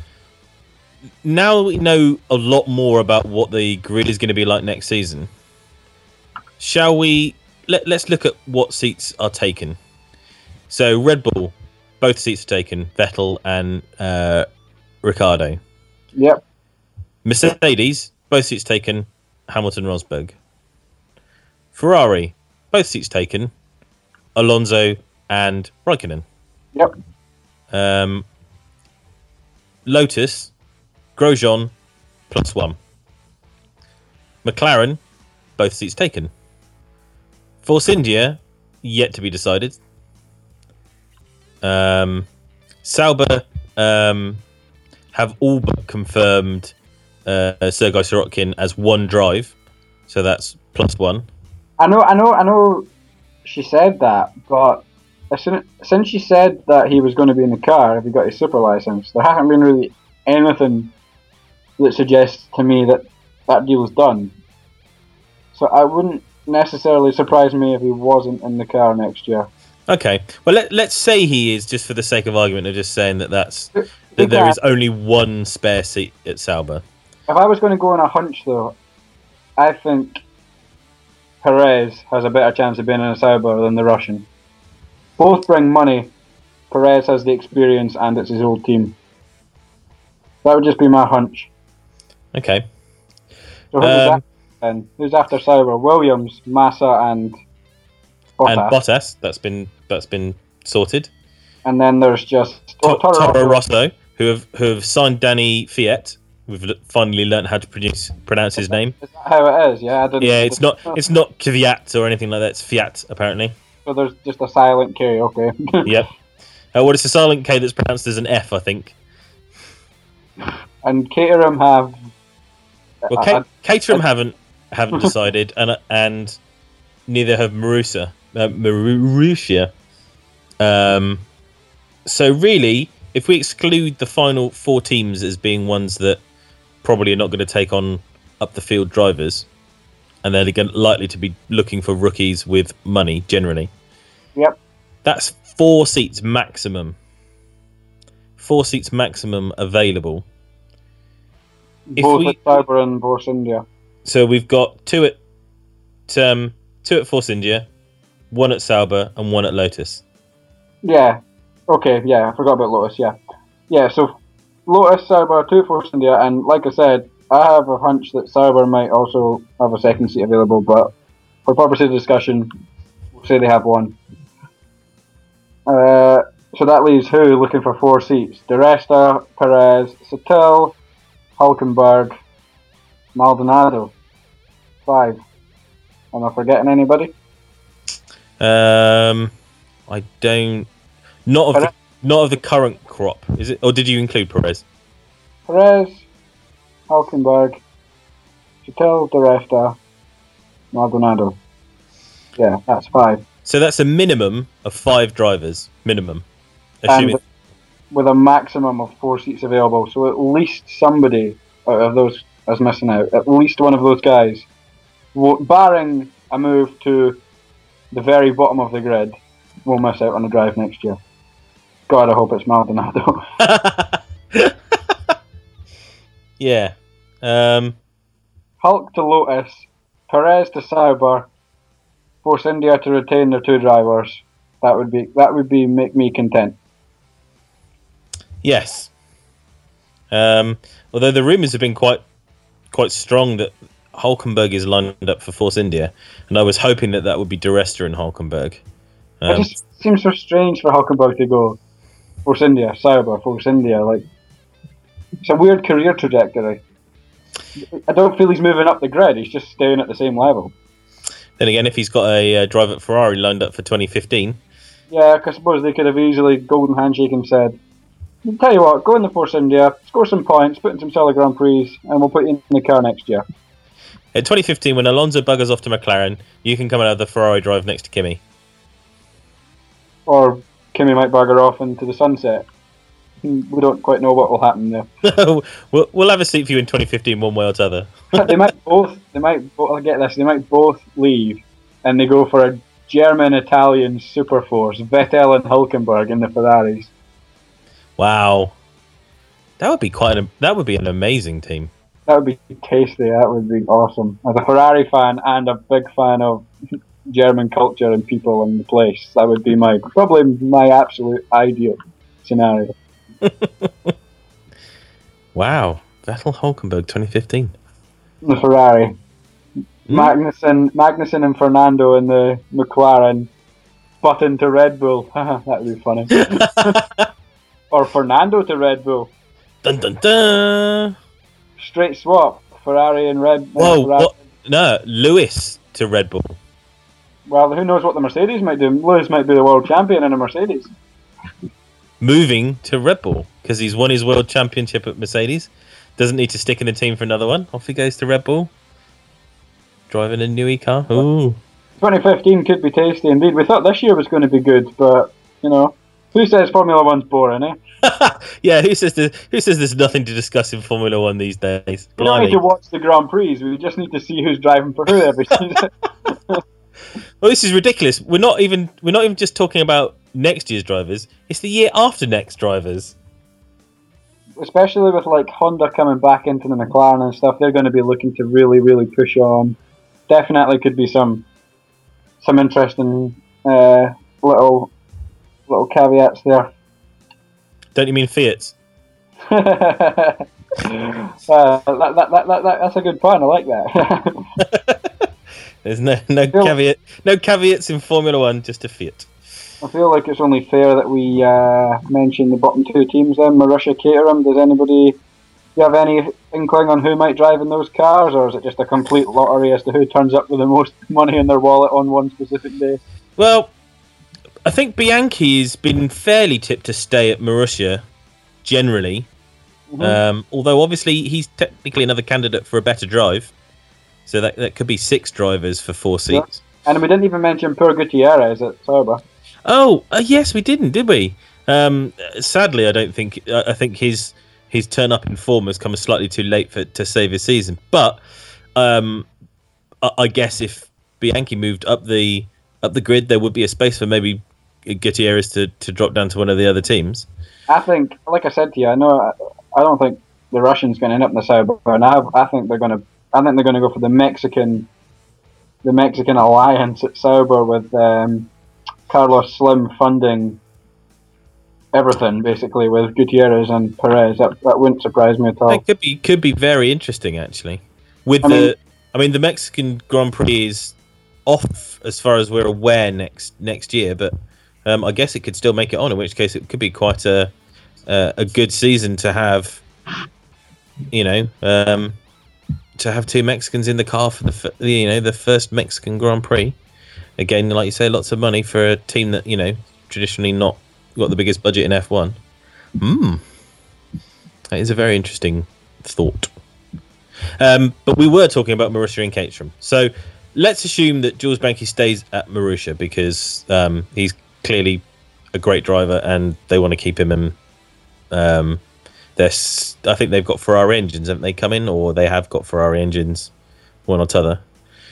Now we know a lot more about what the grid is going to be like next season. shall we? Let, let's look at what seats are taken. So Red Bull, both seats are taken. Vettel and uh, Ricciardo. Yep. Mercedes, both seats taken. Hamilton, Rosberg. Ferrari, both seats taken. Alonso and Raikkonen. Yep. Um, Lotus, Grosjean, plus one. McLaren, both seats taken. Force India, yet to be decided. Um, Sauber um, have all but confirmed uh, Sergei Sirotkin as one drive, so that's plus one. I know, I know, I know. She said that, but since she said that he was going to be in the car if he got his super license, there hasn't been really anything that suggests to me that that deal's done. So I wouldn't necessarily surprise me if he wasn't in the car next year. Okay, well let, let's say he is, just for the sake of argument, of just saying that that's that there only one spare seat at Sauber. If I was going to go on a hunch, though, I think Perez has a better chance of being in a Sauber than the Russian. Both bring money. Perez has the experience, and it's his old team. That would just be my hunch. Okay. So who's, Um, after, then? who's after Sauber? Williams, Massa, and Bottas. And Bottas, that's been that's been sorted. And then there's just oh, Toro Toro Rosso. Who have who have signed Danny Fiat. We've finally learned how to produce, pronounce his name. Is that how it is? Yeah. Yeah, it's not it's not Kvyat or anything like that. It's Fiat apparently. So there's just a silent K. Okay. Yep. Uh, what is a silent K that's pronounced as an F? I think. and Caterham have. Well, I- Ca- I- Caterham haven't haven't decided, and and neither have Marusa, uh, Marussia. Um, so really, if we exclude the final four teams as being ones that probably are not going to take on up the field drivers, and they're going likely to be looking for rookies with money generally. Yep. That's four seats maximum. Four seats maximum available. If both we- at Sauber and Force India. So we've got two at um, two at Force India, one at Sauber, and one at Lotus. Yeah. Okay. Yeah, I forgot about Lotus. Yeah. Yeah. So Lotus, Sauber, two Force India, and like I said, I have a hunch that Sauber might also have a second seat available, but for purposes of discussion, we'll say they have one. Uh, so that leaves who looking for four seats? Di Resta, Perez, Sutil, Hulkenberg, Maldonado. Five. Am I forgetting anybody? Um, I don't. Not of the, not of the current crop, is it? Or did you include Perez? Perez, Hulkenberg, Sutil, Di Resta, Maldonado. Yeah, that's five. So that's a minimum of five drivers, minimum. And Assuming with a maximum of four seats available. So at least somebody out of those is missing out. At least one of those guys, barring a move to the very bottom of the grid, will miss out on the drive next year. God, I hope it's Maldonado. yeah. Um, Hulk to Lotus, Perez to Sauber, Force India to retain their two drivers. That would be that would be make me content. Yes. Um, although the rumours have been quite quite strong that Hulkenberg is lined up for Force India, and I was hoping that that would be Di Resta and Hulkenberg. it Um, just seems so strange for Hulkenberg to go Force India, Sauber, Force India. Like it's a weird career trajectory. I don't feel he's moving up the grid. He's just staying at the same level. then again, if he's got a uh, drive at Ferrari lined up for 2015, Yeah, 'cause I suppose they could have easily golden handshake and said, "I'll "Tell you what, go in the Force India, score some points, put in some Sella Grand Prix, and we'll put you in the car next year." In 2015, when Alonso buggers off to McLaren, you can come out of the Ferrari drive next to Kimi. Or Kimi might bugger off into the sunset. We don't quite know what will happen there. we'll, we'll have a seat for you in 2015, one way or t'other. they might both. They might. Both, I'll get this. They might both leave, and they go for a German-Italian super force, Vettel and Hulkenberg in the Ferraris. Wow, that would be quite an that would be an amazing team. That would be tasty. That would be awesome. As a Ferrari fan and a big fan of German culture and people and the place, that would be my probably my absolute ideal scenario. wow, Vettel Hulkenberg 2015. The Ferrari, mm. Magnussen, Magnussen and Fernando in the McLaren, Button to Red Bull. that would be funny. Or Fernando to Red Bull. Dun dun dun. Straight swap. Ferrari and Red. Whoa! What? No, Lewis to Red Bull. Well, who knows what the Mercedes might do? Lewis might be the world champion in a Mercedes. Moving to Red Bull because he's won his world championship at Mercedes. Doesn't need to stick in the team for another one. Off he goes to Red Bull. Driving a new car. Ooh. 2015 could be tasty indeed. We thought this year was going to be good, but you know, who says Formula One's boring, eh? yeah, who says who says there's nothing to discuss in Formula One these days? We don't need to watch the Grand Prix. We just need to see who's driving for who every season. well, this is ridiculous. We're not even we're not even just talking about next year's drivers. It's the year after next drivers. Especially with like Honda coming back into the McLaren and stuff, they're going to be looking to really, really push on. Definitely could be some some interesting uh, little little caveats there. Don't you mean Fiat's? uh, that, that, that, that, that's a good point. I like that. There's no no feel, caveat, no caveats in Formula One, just a Fiat. I feel like it's only fair that we uh, mention the bottom two teams. Then Marussia, Caterham. Does anybody do you have any inkling on who might drive in those cars, or is it just a complete lottery as to who turns up with the most money in their wallet on one specific day? Well, I think Bianchi's been fairly tipped to stay at Marussia, generally. Mm-hmm. Um, although obviously he's technically another candidate for a better drive, so that that could be six drivers for four seats. Yeah. And we didn't even mention poor Gutierrez at Sauber. Oh uh, yes, we didn't, did we? Um, sadly, I don't think I think his his turn up in form has come slightly too late for to save his season. But um, I, I guess if Bianchi moved up the up the grid, there would be a space for maybe Gutierrez to, to drop down to one of the other teams? I think, like I said to you, I know I don't think the Russians going to end up in the Sauber, and I, I think they're going to I think they're going to go for the Mexican the Mexican alliance at Sauber with um, Carlos Slim funding everything basically with Gutierrez and Perez. That, that wouldn't surprise me at all. It could be could be very interesting actually. With I the mean, I mean the Mexican Grand Prix is off as far as we're aware next next year, but um, I guess it could still make it on. In which case, it could be quite a uh, a good season to have. You know, um, to have two Mexicans in the car for the you know the first Mexican Grand Prix. Again, like you say, lots of money for a team that you know traditionally not got the biggest budget in F1. Hmm, that is a very interesting thought. Um, but we were talking about Marussia and Caterham, so let's assume that Jules Bianchi stays at Marussia because um, he's clearly a great driver, and they want to keep him in. Um, I think they've got Ferrari engines, haven't they? Come in, or they have got Ferrari engines, one or t'other.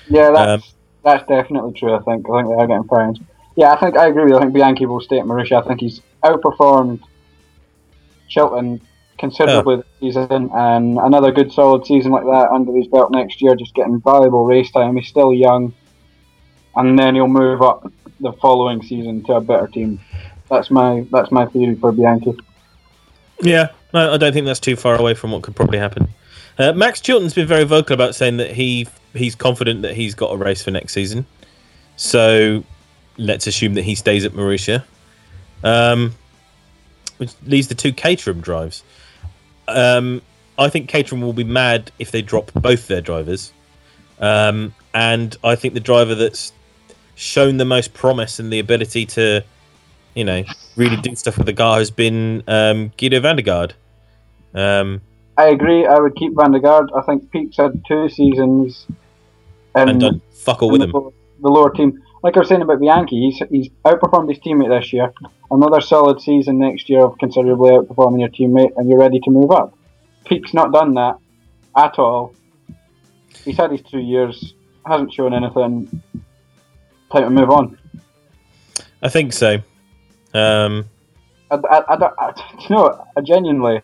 Yeah, that's um, that's definitely true. I think I think they are getting Ferrari. Yeah, I think I agree with you. I think Bianchi will stay at Marussia. I think he's outperformed Chilton considerably oh. this season, and another good solid season like that under his belt next year, just getting valuable race time. He's still young, and then he'll move up the following season to a better team. That's my that's my theory for Bianchi. Yeah, I don't think that's too far away from what could probably happen. Uh, Max Chilton's been very vocal about saying that he he's confident that he's got a race for next season. So let's assume that he stays at Marussia. Um, which leaves the two Caterham drives. Um, I think Caterham will be mad if they drop both their drivers. Um, and I think the driver that's shown the most promise and the ability to, you know, really do stuff with the car has been um, Giedo van der Garde. Um, I agree. I would keep van der Garde. I think Pic's had two seasons and, and done fuck all with the, him. The lower team. Like I was saying about Bianchi, he's, he's outperformed his teammate this year. Another solid season next year of considerably outperforming your teammate, and you're ready to move up. Pic's not done that at all. He's had his two years, hasn't shown anything time to move on. I think so. Um, I, I, I, don't, I, you know, I genuinely,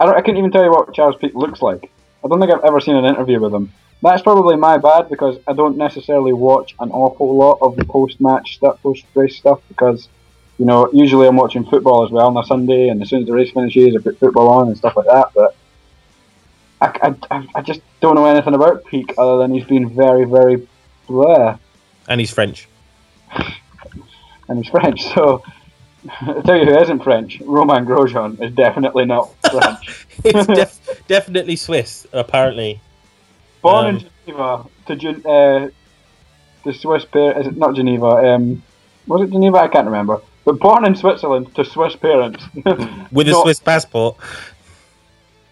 I, don't, I couldn't even tell you what Charles Pic looks like. I don't think I've ever seen an interview with him. That's probably my bad because I don't necessarily watch an awful lot of the post-match stuff, post-race stuff because, you know, usually I'm watching football as well on a Sunday, and as soon as the race finishes, I put football on and stuff like that. But I, I, I just don't know anything about Piquet other than he's been very, very bleh. And he's French. and he's French, so I'll tell you who isn't French. Romain Grosjean is definitely not French. it's def- definitely Swiss, apparently. Born um, in Geneva to Gen- uh, the Swiss parents. Is it not Geneva? Um, was it Geneva? I can't remember. But born in Switzerland to Swiss parents. With a Swiss passport.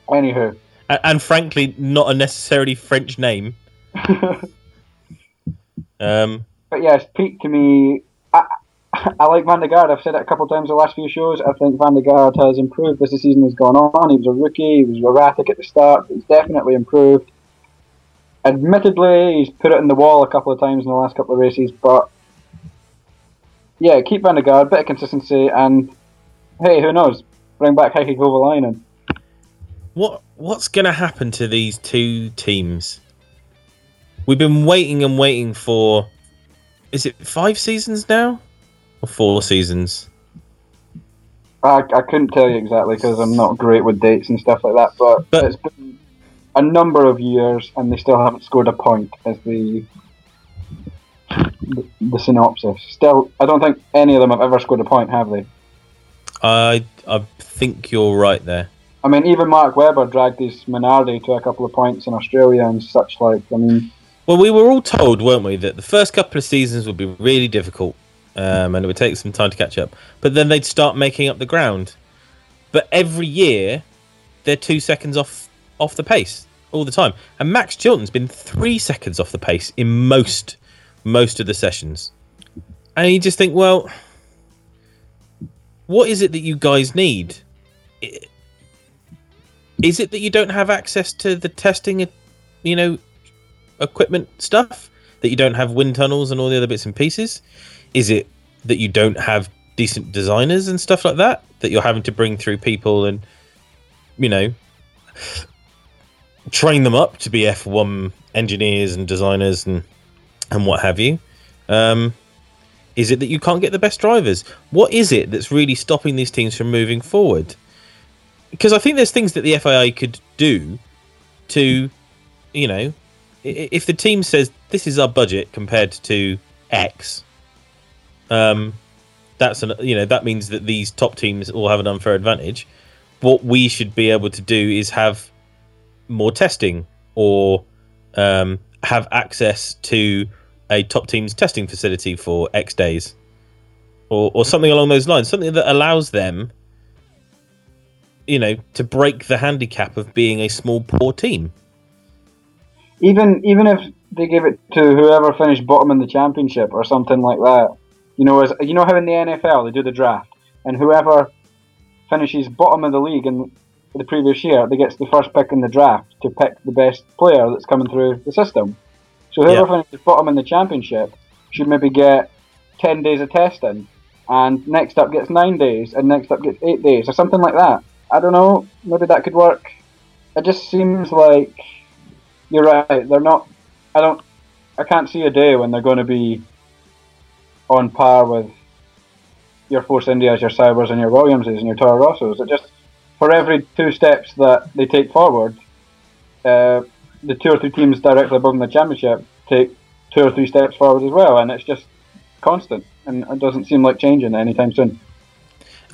Anywho. And, and, frankly, not a necessarily French name. Um, but yes, Pic to me. I, I like Van der Garde. I've said it a couple of times the last few shows. I think Van der Garde has improved as the season has gone on. He was a rookie. He was erratic at the start. He's definitely improved. Admittedly, he's put it in the wall a couple of times in the last couple of races, but yeah, keep Van der Garde, bit of consistency, and hey, who knows? Bring back Heikki Kovalainen. What what's going to happen to these two teams? We've been waiting and waiting for. Is it five seasons now, or four seasons? I, I couldn't tell you exactly because I'm not great with dates and stuff like that, but, but it's been a number of years, and they still haven't scored a point. As the, the the, synopsis. Still, I don't think any of them have ever scored a point, have they? I I think you're right there. I mean, even Mark Webber dragged his Minardi to a couple of points in Australia and such like. I mean, well, we were all told, weren't we, that the first couple of seasons would be really difficult, um, and it would take some time to catch up. But then they'd start making up the ground. But every year, they're two seconds off off the pace all the time. And Max Chilton's been three seconds off the pace in most most of the sessions. And you just think, well, what is it that you guys need? Is it that you don't have access to the testing, you know, equipment stuff? That you don't have wind tunnels and all the other bits and pieces? Is it that you don't have decent designers and stuff like that? That you're having to bring through people and, you know, train them up to be F1 engineers and designers and and what have you. Um, is it that you can't get the best drivers? What is it that's really stopping these teams from moving forward? Because I think there's things that the FIA could do to, you know, if the team says this is our budget compared to X, um, that's an you know that means that these top teams all have an unfair advantage. What we should be able to do is have more testing or um, have access to a top team's testing facility for X days or, or something along those lines, something that allows them, you know, to break the handicap of being a small, poor team. Even even if they give it to whoever finished bottom in the championship or something like that, you know, as you know how in the NFL they do the draft and whoever finishes bottom of the league in the previous year, they gets the first pick in the draft to pick the best player that's coming through the system. So whoever yeah. finishes bottom in the championship should maybe get ten days of testing, and next up gets nine days, and next up gets eight days, or something like that. I don't know. Maybe that could work. It just seems like you're right. They're not. I don't. I can't see a day when they're going to be on par with your Force Indias, your Saubers, and your Williamses, and your Toro Rossos. It just for every two steps that they take forward, uh, the two or three teams directly above in the championship take two or three steps forward as well, and it's just constant, and it doesn't seem like changing anytime soon.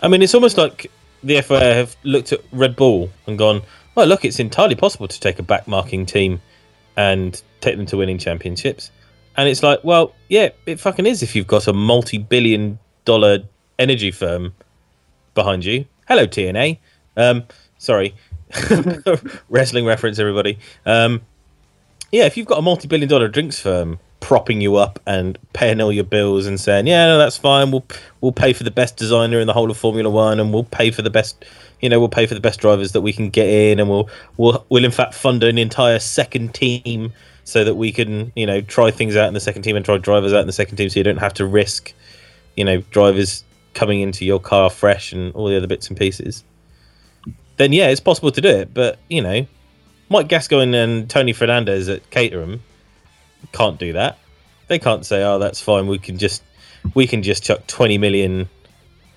I mean, it's almost like the FIA have looked at Red Bull and gone, "Well, look, it's entirely possible to take a backmarking team and take them to winning championships." And it's like, well, yeah, it fucking is if you've got a multi-billion-dollar energy firm behind you. Hello, TNA. Um, sorry, wrestling reference, everybody. Um, yeah, if you've got a multi-billion-dollar drinks firm propping you up and paying all your bills and saying, "Yeah, no, that's fine. We'll we'll pay for the best designer in the whole of Formula One, and we'll pay for the best, you know, we'll pay for the best drivers that we can get in, and we'll we'll we'll in fact fund an entire second team so that we can, you know, try things out in the second team and try drivers out in the second team, so you don't have to risk, you know, drivers coming into your car fresh and all the other bits and pieces." then yeah, it's possible to do it. But you know, Mike Gascoyne and Tony Fernandes at Caterham can't do that. They can't say, "Oh, that's fine. We can just we can just chuck twenty million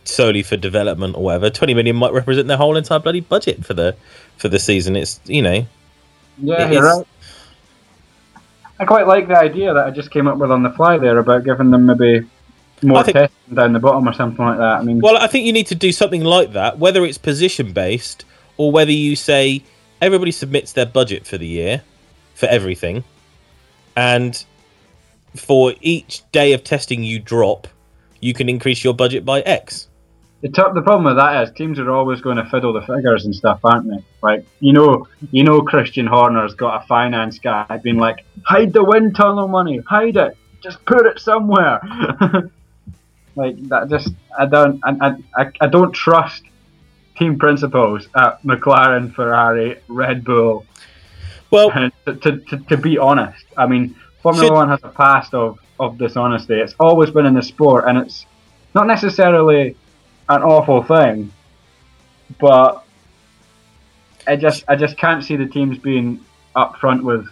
solely for development or whatever." Twenty million might represent their whole entire bloody budget for the for the season. It's you know, Yeah, you're right. I quite like the idea that I just came up with on the fly there about giving them maybe more think- testing down the bottom or something like that. I mean, Well, I think you need to do something like that, whether it's position based or whether you say everybody submits their budget for the year for everything, and for each day of testing you drop, you can increase your budget by X. the, top, the problem with that is teams are always going to fiddle the figures and stuff, aren't they? Like you know, you know, Christian Horner's got a finance guy being like, hide the wind tunnel money, hide it, just put it somewhere. like that, just I don't, I, I, I don't trust team principals at McLaren, Ferrari, Red Bull. Well, to, to, to, to be honest, I mean, Formula Should- One has a past of, of dishonesty. It's always been in the sport, and it's not necessarily an awful thing, but I just I just can't see the teams being upfront with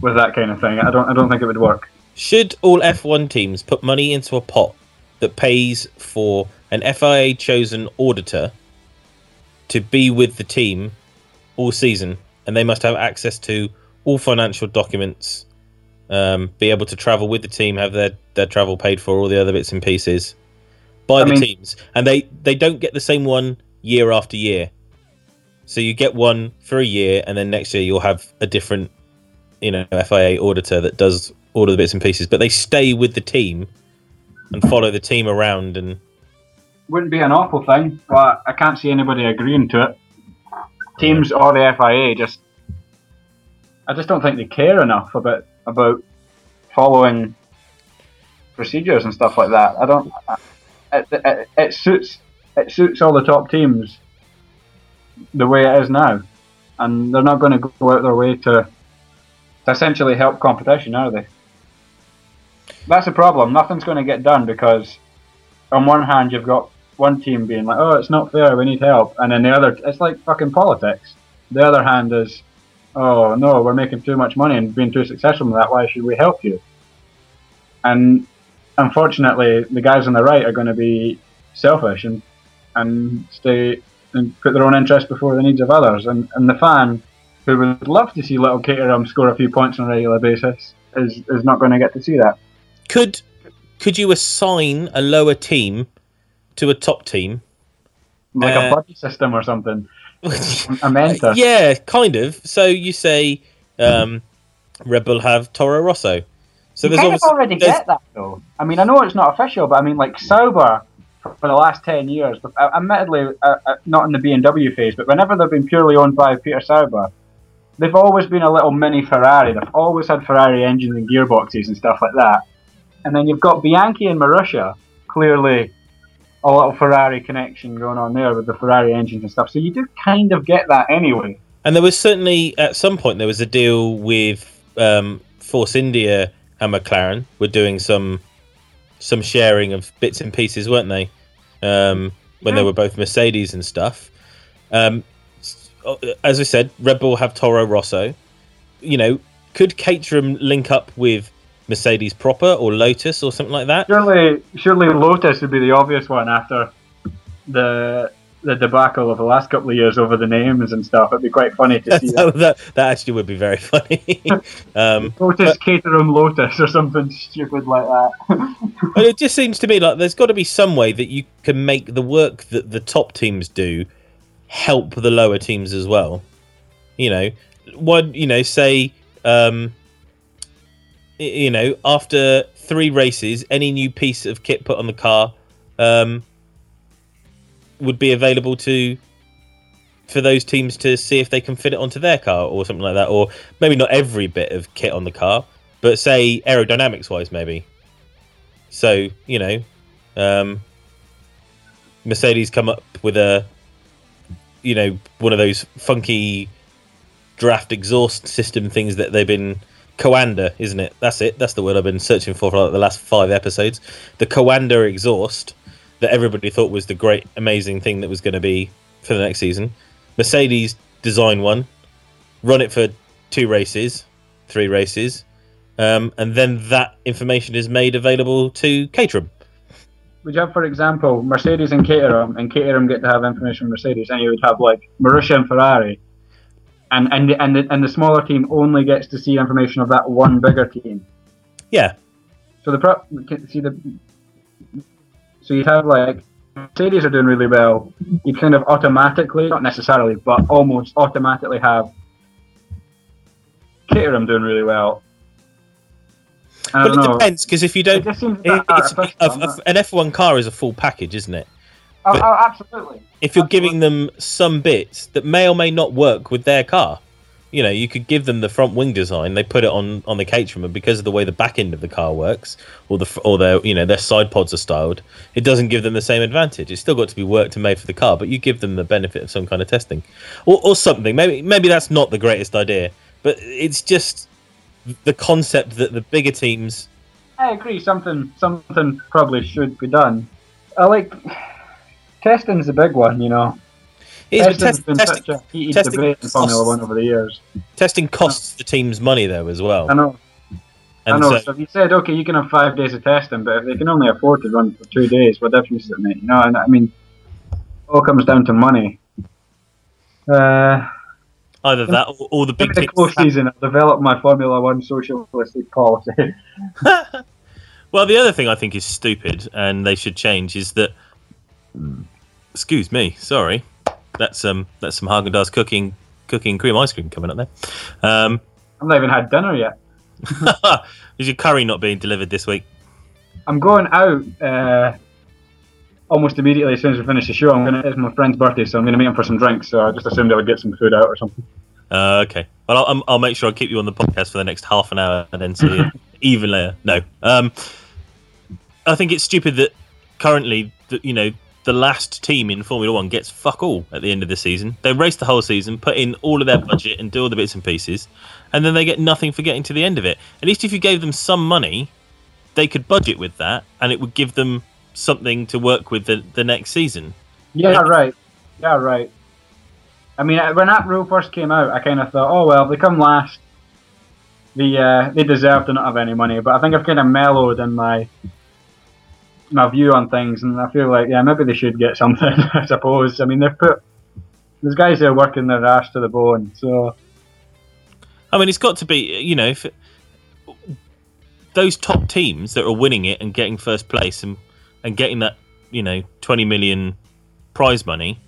with that kind of thing. I don't I don't think it would work. should all F1 teams put money into a pot that pays for an FIA chosen auditor to be with the team all season, and they must have access to all financial documents, um, be able to travel with the team, have their, their travel paid for, all the other bits and pieces by I the mean- teams, and they they don't get the same one year after year. So you get one for a year, and then next year you'll have a different, you know, FIA auditor that does all of the bits and pieces, but they stay with the team and follow the team around and Wouldn't be an awful thing, but I can't see anybody agreeing to it. Teams or the FIA just I just don't think they care enough about about following procedures and stuff like that. I don't. It, it, it suits it suits all the top teams the way it is now, and they're not going to go out their way to to essentially help competition, are they? That's the problem. Nothing's going to get done because on one hand you've got one team being like, "Oh, it's not fair. We need help," and then the other, it's like fucking politics. The other hand is, "Oh no, we're making too much money and being too successful in that. Why should we help you?" And unfortunately, the guys on the right are going to be selfish and and stay and put their own interests before the needs of others. And and the fan who would love to see little Caterham um, score a few points on a regular basis is is not going to get to see that. could could you assign a lower team to a top team? Like Uh, a buddy system or something, a mentor. yeah, kind of. So you say um, Red Bull have Toro Rosso. So you there's kind of already there's- get that though. I mean, I know it's not official, but I mean, like Sauber for, for the last ten years, but, uh, admittedly uh, uh, not in the BMW phase, but whenever they've been purely owned by Peter Sauber, they've always been a little mini Ferrari. They've always had Ferrari engines and gearboxes and stuff like that. And then you've got Bianchi and Marussia, clearly a little Ferrari connection going on there with the Ferrari engines and stuff. So you do kind of get that anyway. And there was certainly at some point there was a deal with um, Force India and McLaren were doing some some sharing of bits and pieces, weren't they? Um, when they were both Mercedes and stuff. Um, as I said, Red Bull have Toro Rosso. You know, could Caterham link up with Mercedes proper or Lotus or something like that? Surely, surely Lotus would be the obvious one after the the debacle of the last couple of years over the names and stuff. It'd be quite funny to see that. that, that, actually would be very funny. um, Lotus Caterham Lotus or something stupid like that. But it just seems to me like there's got to be some way that you can make the work that the top teams do help the lower teams as well. You know, one, you know, say, um, you know, after three races, any new piece of kit put on the car um, would be available to for those teams to see if they can fit it onto their car or something like that, or maybe not every bit of kit on the car, but say aerodynamics wise, maybe. So you know, um, Mercedes come up with a, you know, one of those funky draft exhaust system things that they've been Coanda, isn't it? That's it. That's the word I've been searching for for like the last five episodes. The Coanda exhaust that everybody thought was the great, amazing thing that was going to be for the next season. Mercedes design one, run it for two races, three races, um, and then that information is made available to Caterham. Would you have, for example, Mercedes and Caterham, and Caterham get to have information from Mercedes, and you would have like Marussia and Ferrari, and and the, and the, and the smaller team only gets to see information of that one bigger team. Yeah, So the pro- see the so you'd have like Mercedes are doing really well. You'd kind of automatically, not necessarily, but almost automatically have Caterham doing really well. But it know. depends because if you don't, it, it's, a, a- an F1 car is a full package, isn't it? Oh, oh, absolutely. If you're Absolutely. giving them some bits that may or may not work with their car, you know, you could give them the front wing design. They put it on on the Caterham, and because of the way the back end of the car works, or the or their you know their side pods are styled, it doesn't give them the same advantage. It's still got to be worked and made for the car, but you give them the benefit of some kind of testing, or, or something. Maybe maybe that's not the greatest idea, but it's just the concept that the bigger teams. I agree. Something something probably should be done. I like testing's the big one, you know. Testing's test, been testing, such a heated testing debate in Formula One over the years. testing costs the teams money though as well. I know. And I know. so- So, if you said, okay, you can have five days of testing, but if they can only afford to run for two days, what difference does it make? You know, and I mean, all comes down to money. Uh, either that or, or the big the close season. I'll develop my Formula One socialistic policy. well, the other thing I think is stupid, and they should change, is that. Excuse me, sorry. That's um, that's some Haagen Dazs cooking, cooking cream ice cream coming up there. Um, I've not even had dinner yet. is your curry not being delivered this week? I'm going out uh, almost immediately as soon as we finish the show. I'm gonna. It's my friend's birthday, so I'm gonna meet him for some drinks. So I just assumed I would get some food out or something. Uh, okay. Well, I'll, I'll make sure I keep you on the podcast for the next half an hour and then see you even later. No. Um, I think it's stupid that currently, the, you know, the last team in Formula One gets fuck all at the end of the season. They race the whole season, put in all of their budget, and do all the bits and pieces, and then they get nothing for getting to the end of it. At least if you gave them some money, they could budget with that, and it would give them something to work with the, the next season. Yeah, right. Yeah, right. I mean, when that rule first came out, I kind of thought, oh well, they come last, the uh, they deserve to not have any money. But I think I've kind of mellowed in my my view on things, and I feel like yeah, maybe they should get something. I suppose. I mean, they've put there's guys there working their ass to the bone, so I mean, it's got to be, you know, if those top teams that are winning it and getting first place and, and getting that, you know, 20 million prize money,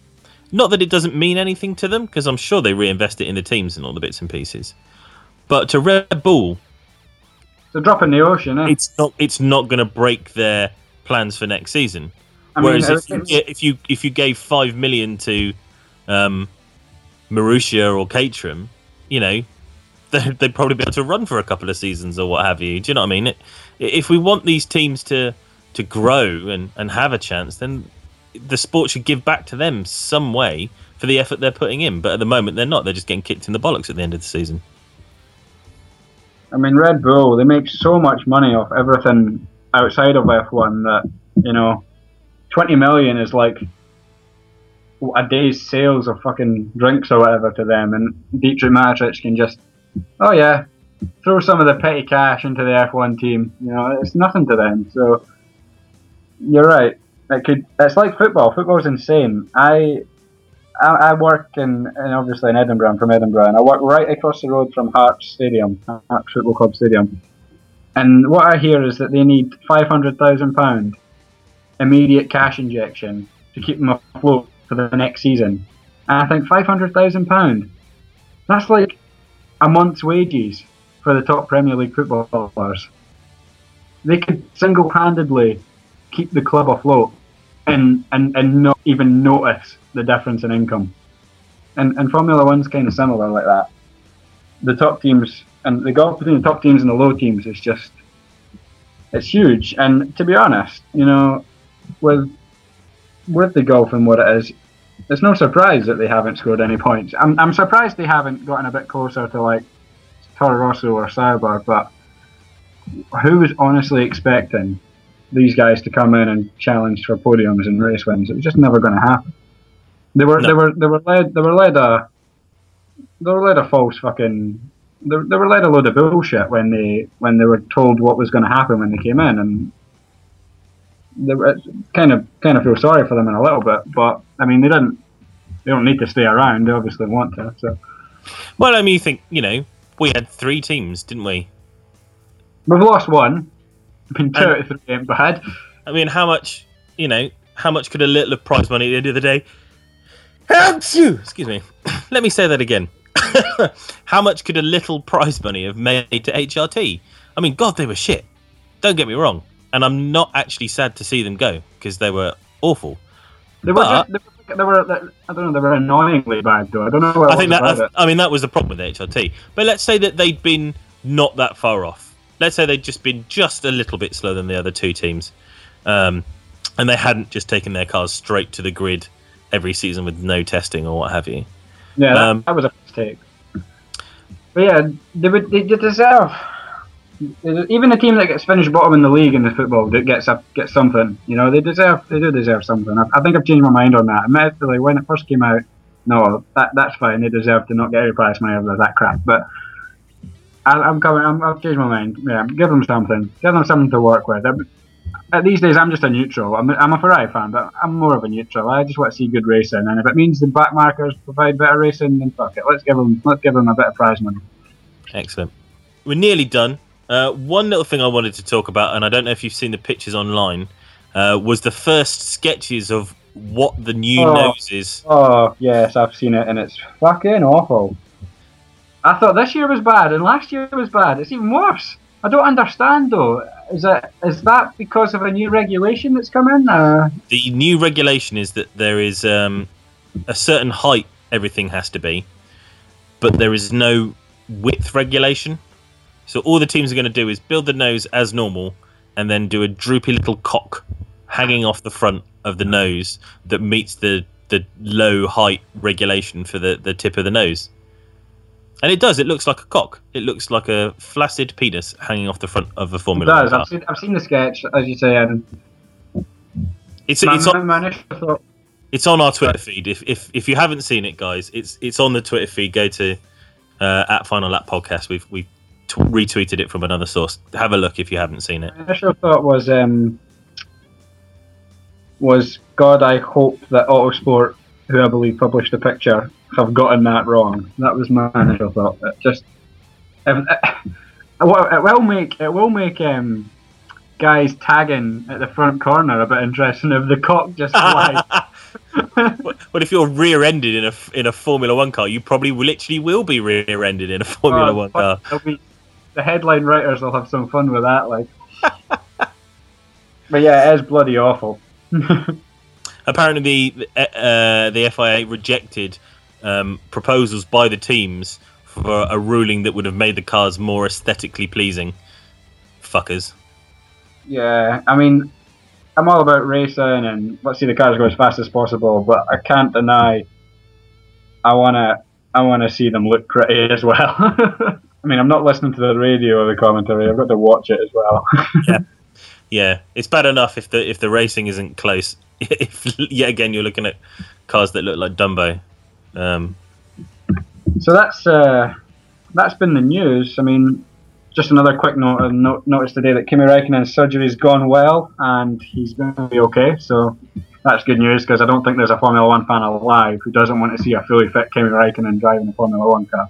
not that it doesn't mean anything to them, because I'm sure they reinvest it in the teams and all the bits and pieces. But to Red Bull, it's a drop in the ocean. Eh? it's not it's not going to break their plans for next season. I mean, Whereas if you, if you if you gave five million to um, Marussia or Caterham, you know, they- they'd probably be able to run for a couple of seasons or what have you. Do you know what I mean? It, if we want these teams to to grow and, and have a chance, then the sport should give back to them some way for the effort they're putting in. But at the moment, they're not. They're just getting kicked in the bollocks at the end of the season. I mean, Red Bull, they make so much money off everything outside of F1 that, you know, 20 million is like a day's sales of fucking drinks or whatever to them. And Dietrich Mateschitz can just, oh yeah, throw some of the petty cash into the F1 team. You know, it's nothing to them. So, you're right. It could. It's like football. Football's insane. I I, work in, in obviously in Edinburgh. I'm from Edinburgh, and I work right across the road from Hearts Stadium, Hearts Football Club Stadium. And what I hear is that they need five hundred thousand pound immediate cash injection to keep them afloat for the next season. And I think five hundred thousand pound. That's like a month's wages for the top Premier League footballers. They could single-handedly keep the club afloat and, and, and not even notice the difference in income. And, and Formula One's kind of similar like that. The top teams and the gulf between the top teams and the low teams is just it's huge. And to be honest, you know, with with the golf and what it is, it's no surprise that they haven't scored any points. I'm I'm surprised they haven't gotten a bit closer to like Toro Rosso or Sauber, but who was honestly expecting these guys to come in and challenge for podiums and race wins? It was just never going to happen. They were No. they were they were led they were led a they were led a false fucking they, they were led a load of bullshit when they when they were told what was going to happen when they came in, and they were, kind of kind of feel sorry for them in a little bit. But I mean, they didn't. They don't need to stay around. They obviously want to. So Well, I mean, you think you know we had three teams, didn't we? we've lost one. Been two out of three ain't bad. I mean, how much you know? How much could a little of prize money at the end of the day? Achoo! Excuse me. Let me say that again. how much could a little prize money have made to HRT? I mean, God, they were shit. Don't get me wrong, and I'm not actually sad to see them go because they were awful. They were, But- just, they, were, they were. I don't know. They were annoyingly bad though. I don't know. I think that it. I mean that was the problem with HRT. But let's say that they'd been not that far off. Let's say they'd just been just a little bit slower than the other two teams, um, and they hadn't just taken their cars straight to the grid every season with no testing or what have you. Yeah, that, Um, that was a mistake. But yeah, they would they, they deserve. Even the team that gets finished bottom in the league in the football that gets up gets something. You know, they deserve they do deserve something. I, I think I've changed my mind on that. Admittedly, when it first came out, no, that that's fine. They deserve to not get any prize money over that crap. But I, I'm coming. I'm, I've changed my mind. Yeah, give them something. Give them something to work with. At these days, I'm just a neutral. I'm, I'm a Ferrari fan, but I'm more of a neutral. I just want to see good racing, and if it means the back markers provide better racing, then fuck it. Let's give them. Let's give them a bit of prize money. Excellent. We're nearly done. Uh, one little thing I wanted to talk about, and I don't know if you've seen the pictures online, uh, was the first sketches of what the new Oh. nose is. Oh yes, I've seen it, and it's fucking awful. I thought this year was bad, and last year was bad. It's even worse. I don't understand though. Is it is that because of a new regulation that's come in? Uh, the new regulation is that there is um, a certain height everything has to be, but there is no width regulation. So all the teams are going to do is build the nose as normal, and then do a droopy little cock hanging off the front of the nose that meets the the low height regulation for the the tip of the nose. And it does. It looks like a cock. It looks like a flaccid penis hanging off the front of a it Formula does. One I've seen I've seen the sketch as you say, and It's my, it's on, initial thought It's on our Twitter feed. If, if if you haven't seen it, guys, it's it's on the Twitter feed. Go to uh, at Final Lap Podcast. We've we t- retweeted it from another source. Have a look if you haven't seen it. My initial thought was um, was God. I hope that Autosport, who I believe published the picture, have gotten that wrong. That was my initial thought. It just if, well, it will make it will make um, guys tagging at the front corner a bit interesting if the cock just flies. but if you're rear-ended in a in a Formula One car, you probably literally will be rear-ended in a Formula Oh, One car. be- the headline writers will have some fun with that. Like, but yeah, it is bloody awful. Apparently, the uh, the FIA rejected um, proposals by the teams for a ruling that would have made the cars more aesthetically pleasing. Fuckers. Yeah, I mean, I'm all about racing and let's see the cars go as fast as possible, but I can't deny I wanna I wanna see them look pretty as well. I mean, I'm not listening to the radio or the commentary. I've got to watch it as well. Yeah, yeah. it's bad enough if the if the racing isn't close. If yet again you're looking at cars that look like Dumbo. Um, so that's uh, that's been the news. I mean, just another quick note. I no- noticed today that Kimi Räikkönen's surgery's gone well and he's going to be okay. So that's good news because I don't think there's a Formula One fan alive who doesn't want to see a fully fit Kimi Räikkönen driving a Formula One car.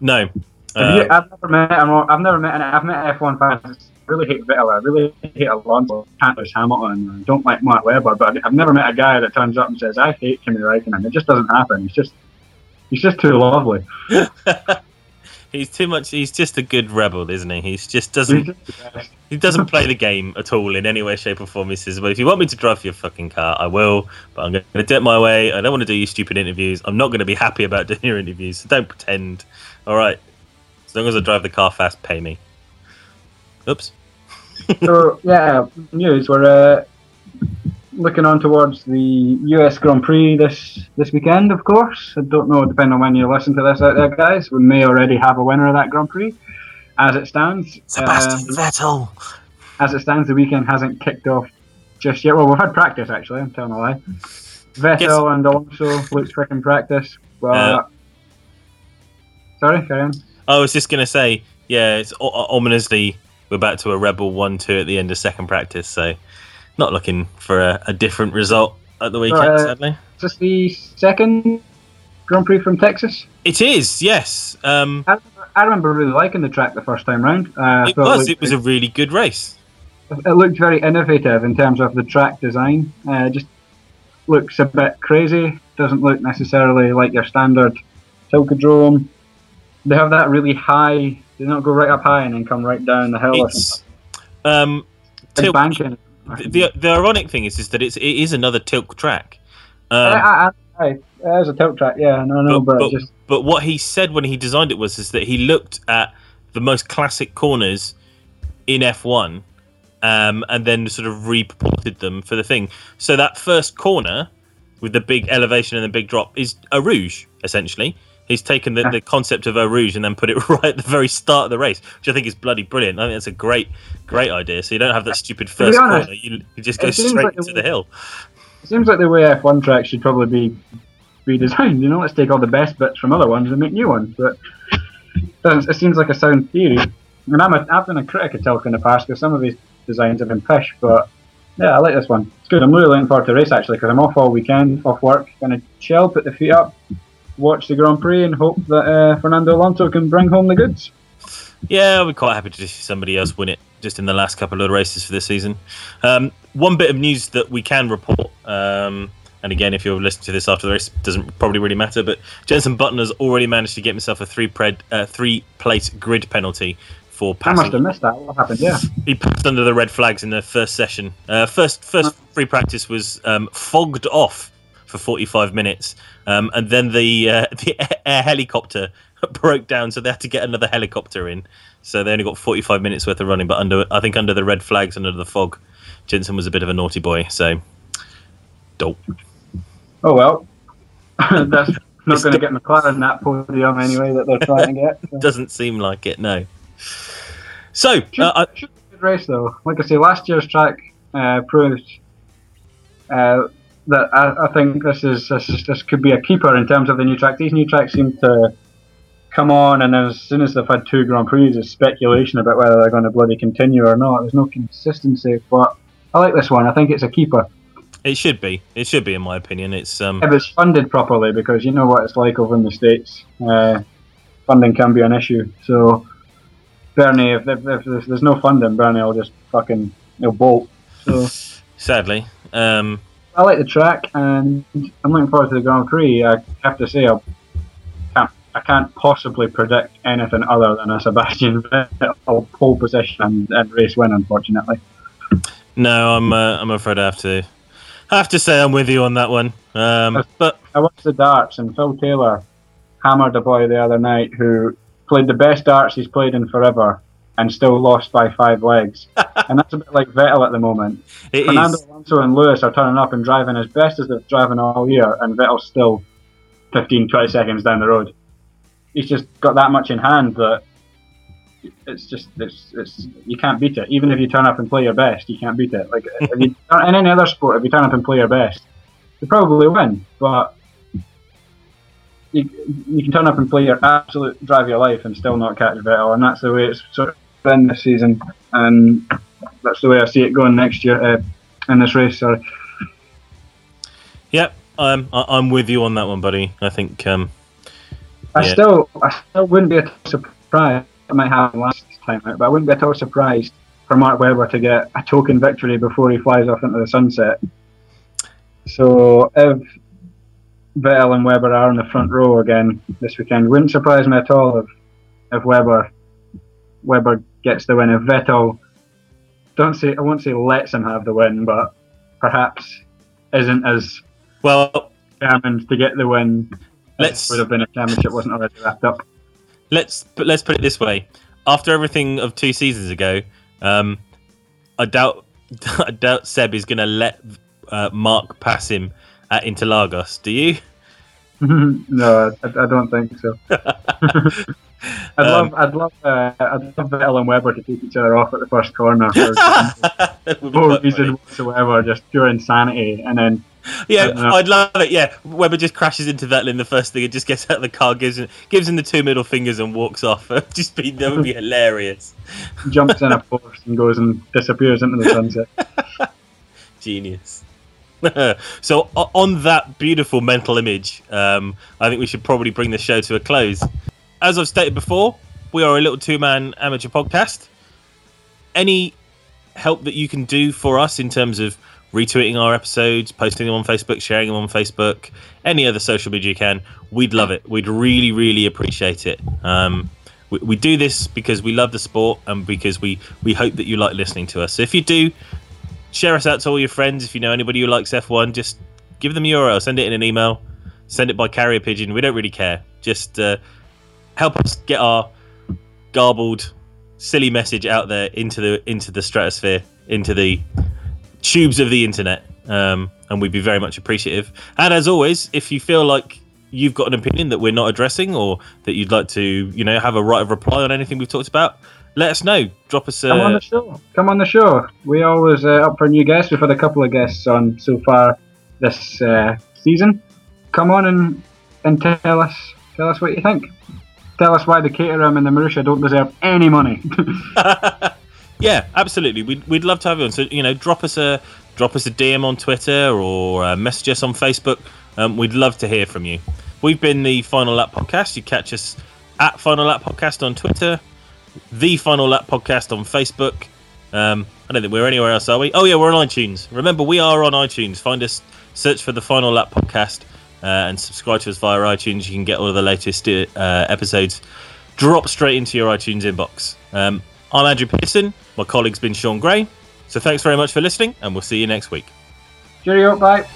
no, Have you- uh, I've never met. I've never met. An I've met F1 fans. I really hate Vettel. I really hate Alonso. Can't lose Hamilton. I don't like Mark Webber. But I've never met a guy that turns up and says, "I hate Kimi Räikkönen." It just doesn't happen. He's just, he's just too lovely. he's too much. He's just a good rebel, isn't he? He's just doesn't just the best. he doesn't play the game at all in any way, shape, or form. He says, "Well, if you want me to drive your fucking car, I will, but I'm going to do it my way. I don't want to do your stupid interviews. I'm not going to be happy about doing your interviews. So don't pretend. All right, as long as I drive the car fast, pay me." Oops. So yeah, news. We're uh, looking on towards the US Grand Prix this this weekend. Of course, I don't know. Depending on when you listen to this out there, guys, we may already have a winner of that Grand Prix. As it stands, Sebastian um, Vettel. as it stands, the weekend hasn't kicked off just yet. Well, we've had practice actually. I'm telling a lie. Vettel and Alonso looked freaking practice. Well, Uh, Sorry, carry on. I was just going to say, yeah, it's o- ominously we're back to a Red Bull 1 2 at the end of second practice, so not looking for a, a different result at the weekend, Uh, sadly. Is this the second Grand Prix from Texas? It is, yes. Um, I remember, I remember really liking the track the first time round. Uh, it was. looked- It was a really good race. it looked very innovative in terms of the track design. Uh, just looks a bit crazy. Doesn't look necessarily like your standard Tilkedrome. They have that really high. They don't go right up high and then come right down the hill. It's um, something. Tilke, banking. the, the ironic thing is, is that it's it is another Tilke track. Um, I, I, I, there's a Tilke track, yeah, no, no, But- but, but- just But what he said when he designed it was is that he looked at the most classic corners in F1 um, and then sort of repurported them for the thing. So that first corner with the big elevation and the big drop is Eau Rouge, essentially. He's taken the, the concept of Eau Rouge and then put it right at the very start of the race, which I think is bloody brilliant. I think that's a great, great idea. So you don't have that stupid first honest, corner. You, you just go straight like the into the way- hill. it seems like the way F1 tracks should probably be redesigned. You know, let's take all the best bits from other ones and make new ones. But it seems like a sound theory. And I'm a, I've been a critic of Tilke in the past because some of his designs have been pish, but yeah, I like this one. It's good. I'm really looking forward to the race actually because I'm off all weekend, off work, gonna chill, put the feet up, watch the Grand Prix, and hope that uh, Fernando Alonso can bring home the goods. Yeah, I'll be quite happy to see somebody else win it just in the last couple of races for this season. Um, one bit of news that we can report, um, and again, if you're listening to this after the race, doesn't probably really matter, but Jenson Button has already managed to get himself a three pred, uh, three place grid penalty for I must have missed that. What happened? Yeah. He passed under the red flags in the first session. Uh, first, first free practice was um, fogged off for 45 minutes, um, and then the uh, the air helicopter broke down, so they had to get another helicopter in. So they only got 45 minutes worth of running, but under I think under the red flags, and under the fog, Jenson was a bit of a naughty boy. So, dope. Oh well. That's not going to get McLaren that podium anyway that they're trying to get. So. Doesn't seem like it, no. So, Should, uh, I, should be a good race though. Like I say, last year's track uh, proved uh, that I, I think this is, this is this could be a keeper in terms of the new track. These new tracks seem to come on, and as soon as they've had two Grand Prix, there's speculation about whether they're going to bloody continue or not. There's no consistency, but I like this one. I think it's a keeper it should be. It should be, in my opinion. It's um, if it's funded properly, because you know what it's like over in the states. Uh, funding can be an issue. So Bernie, if, if, if there's, there's no funding, Bernie will just fucking he'll bolt. So sadly. Um, I like the track, and I'm looking forward to the Grand Prix. I have to say, I can't, I can't possibly predict anything other than a Sebastian Vettel pole position and, and race win. Unfortunately, No, I'm. Uh, I'm afraid I have to. I have to say I'm with you on that one. Um, but I watched the darts, and Phil Taylor hammered a boy the other night who played the best darts he's played in forever, and still lost by five legs. and that's a bit like Vettel at the moment. it Fernando is. Alonso and Lewis are turning up and driving as best as they've driven all year, and Vettel's still 15, 20 seconds down the road. He's just got that much in hand that it's just it's, it's you can't beat it. Even if you turn up and play your best, you can't beat it. Like if you, in any other sport, if you turn up and play your best, you probably win. But you, you can turn up and play your absolute drive your life and still not catch Vettel, and that's the way it's sort of been this season, and that's the way I see it going next year uh, in this race. Sorry. Yep. Um, I, I'm with you on that one, buddy. I think. Um, I Yeah. still, I still wouldn't be at all surprised. It might happen last time out, but I wouldn't be at all surprised for Mark Webber to get a token victory before he flies off into the sunset. So if Vettel and Webber are in the front row again this weekend, wouldn't surprise me at all if if Webber Webber gets the win. If Vettel don't say I won't say lets him have the win, but perhaps isn't as well, determined to get the win. Let's- would have been if championship wasn't already wrapped up. let's but let's put it this way: after everything of two seasons ago, um, I doubt I doubt Seb is going to let uh, Mark pass him at Interlagos. Do you? no, I, I don't think so. I'd Um, love, I'd love, uh, I'd love Vettel and Webber to take each other off at the first corner for That would be no reason funny. whatsoever, just pure insanity, and then yeah, I'd love it. Yeah, Webber just crashes into in the first thing and just gets out of the car, gives him, gives him the two middle fingers and walks off. just be that would be hilarious. Jumps in a Porsche and goes and disappears into the sunset. Genius. so on that beautiful mental image, um, I think we should probably bring the show to a close. As I've stated before, we are a little two-man amateur podcast. Any help that you can do for us in terms of retweeting our episodes, posting them on Facebook, sharing them on Facebook, any other social media you can, we'd love it. We'd really, really appreciate it. Um, we, we do this because we love the sport and because we, we hope that you like listening to us. So if you do, share us out to all your friends. If you know anybody who likes F1, just give them a URL, send it in an email, send it by carrier pigeon. We don't really care. Just uh, help us get our garbled, silly message out there into the into the stratosphere, into the tubes of the internet, um, and we'd be very much appreciative. And as always, if you feel like you've got an opinion that we're not addressing, or that you'd like to, you know, have a right of reply on anything we've talked about, let us know. Drop us a. Come on the show. Come on the show. We always uh, up for new guests. We've had a couple of guests on so far this uh, season. Come on and and tell us tell us what you think. Tell us why the Caterham and the Marussia don't deserve any money. yeah, absolutely. We'd, we'd love to have you on. So you know, drop us a drop us a DM on Twitter or uh, message us on Facebook. Um, we'd love to hear from you. We've been the Final Lap Podcast. You catch us at Final Lap Podcast on Twitter, the Final Lap Podcast on Facebook. Um, I don't think we're anywhere else, are we? Oh yeah, we're on iTunes. Remember, we are on iTunes. Find us, search for the Final Lap Podcast, and subscribe to us via iTunes. You can get all of the latest uh, episodes drop straight into your iTunes inbox. Um, I'm Andrew Pearson. My colleague's been Sean Gray. So thanks very much for listening, and we'll see you next week. Cheerio, bye.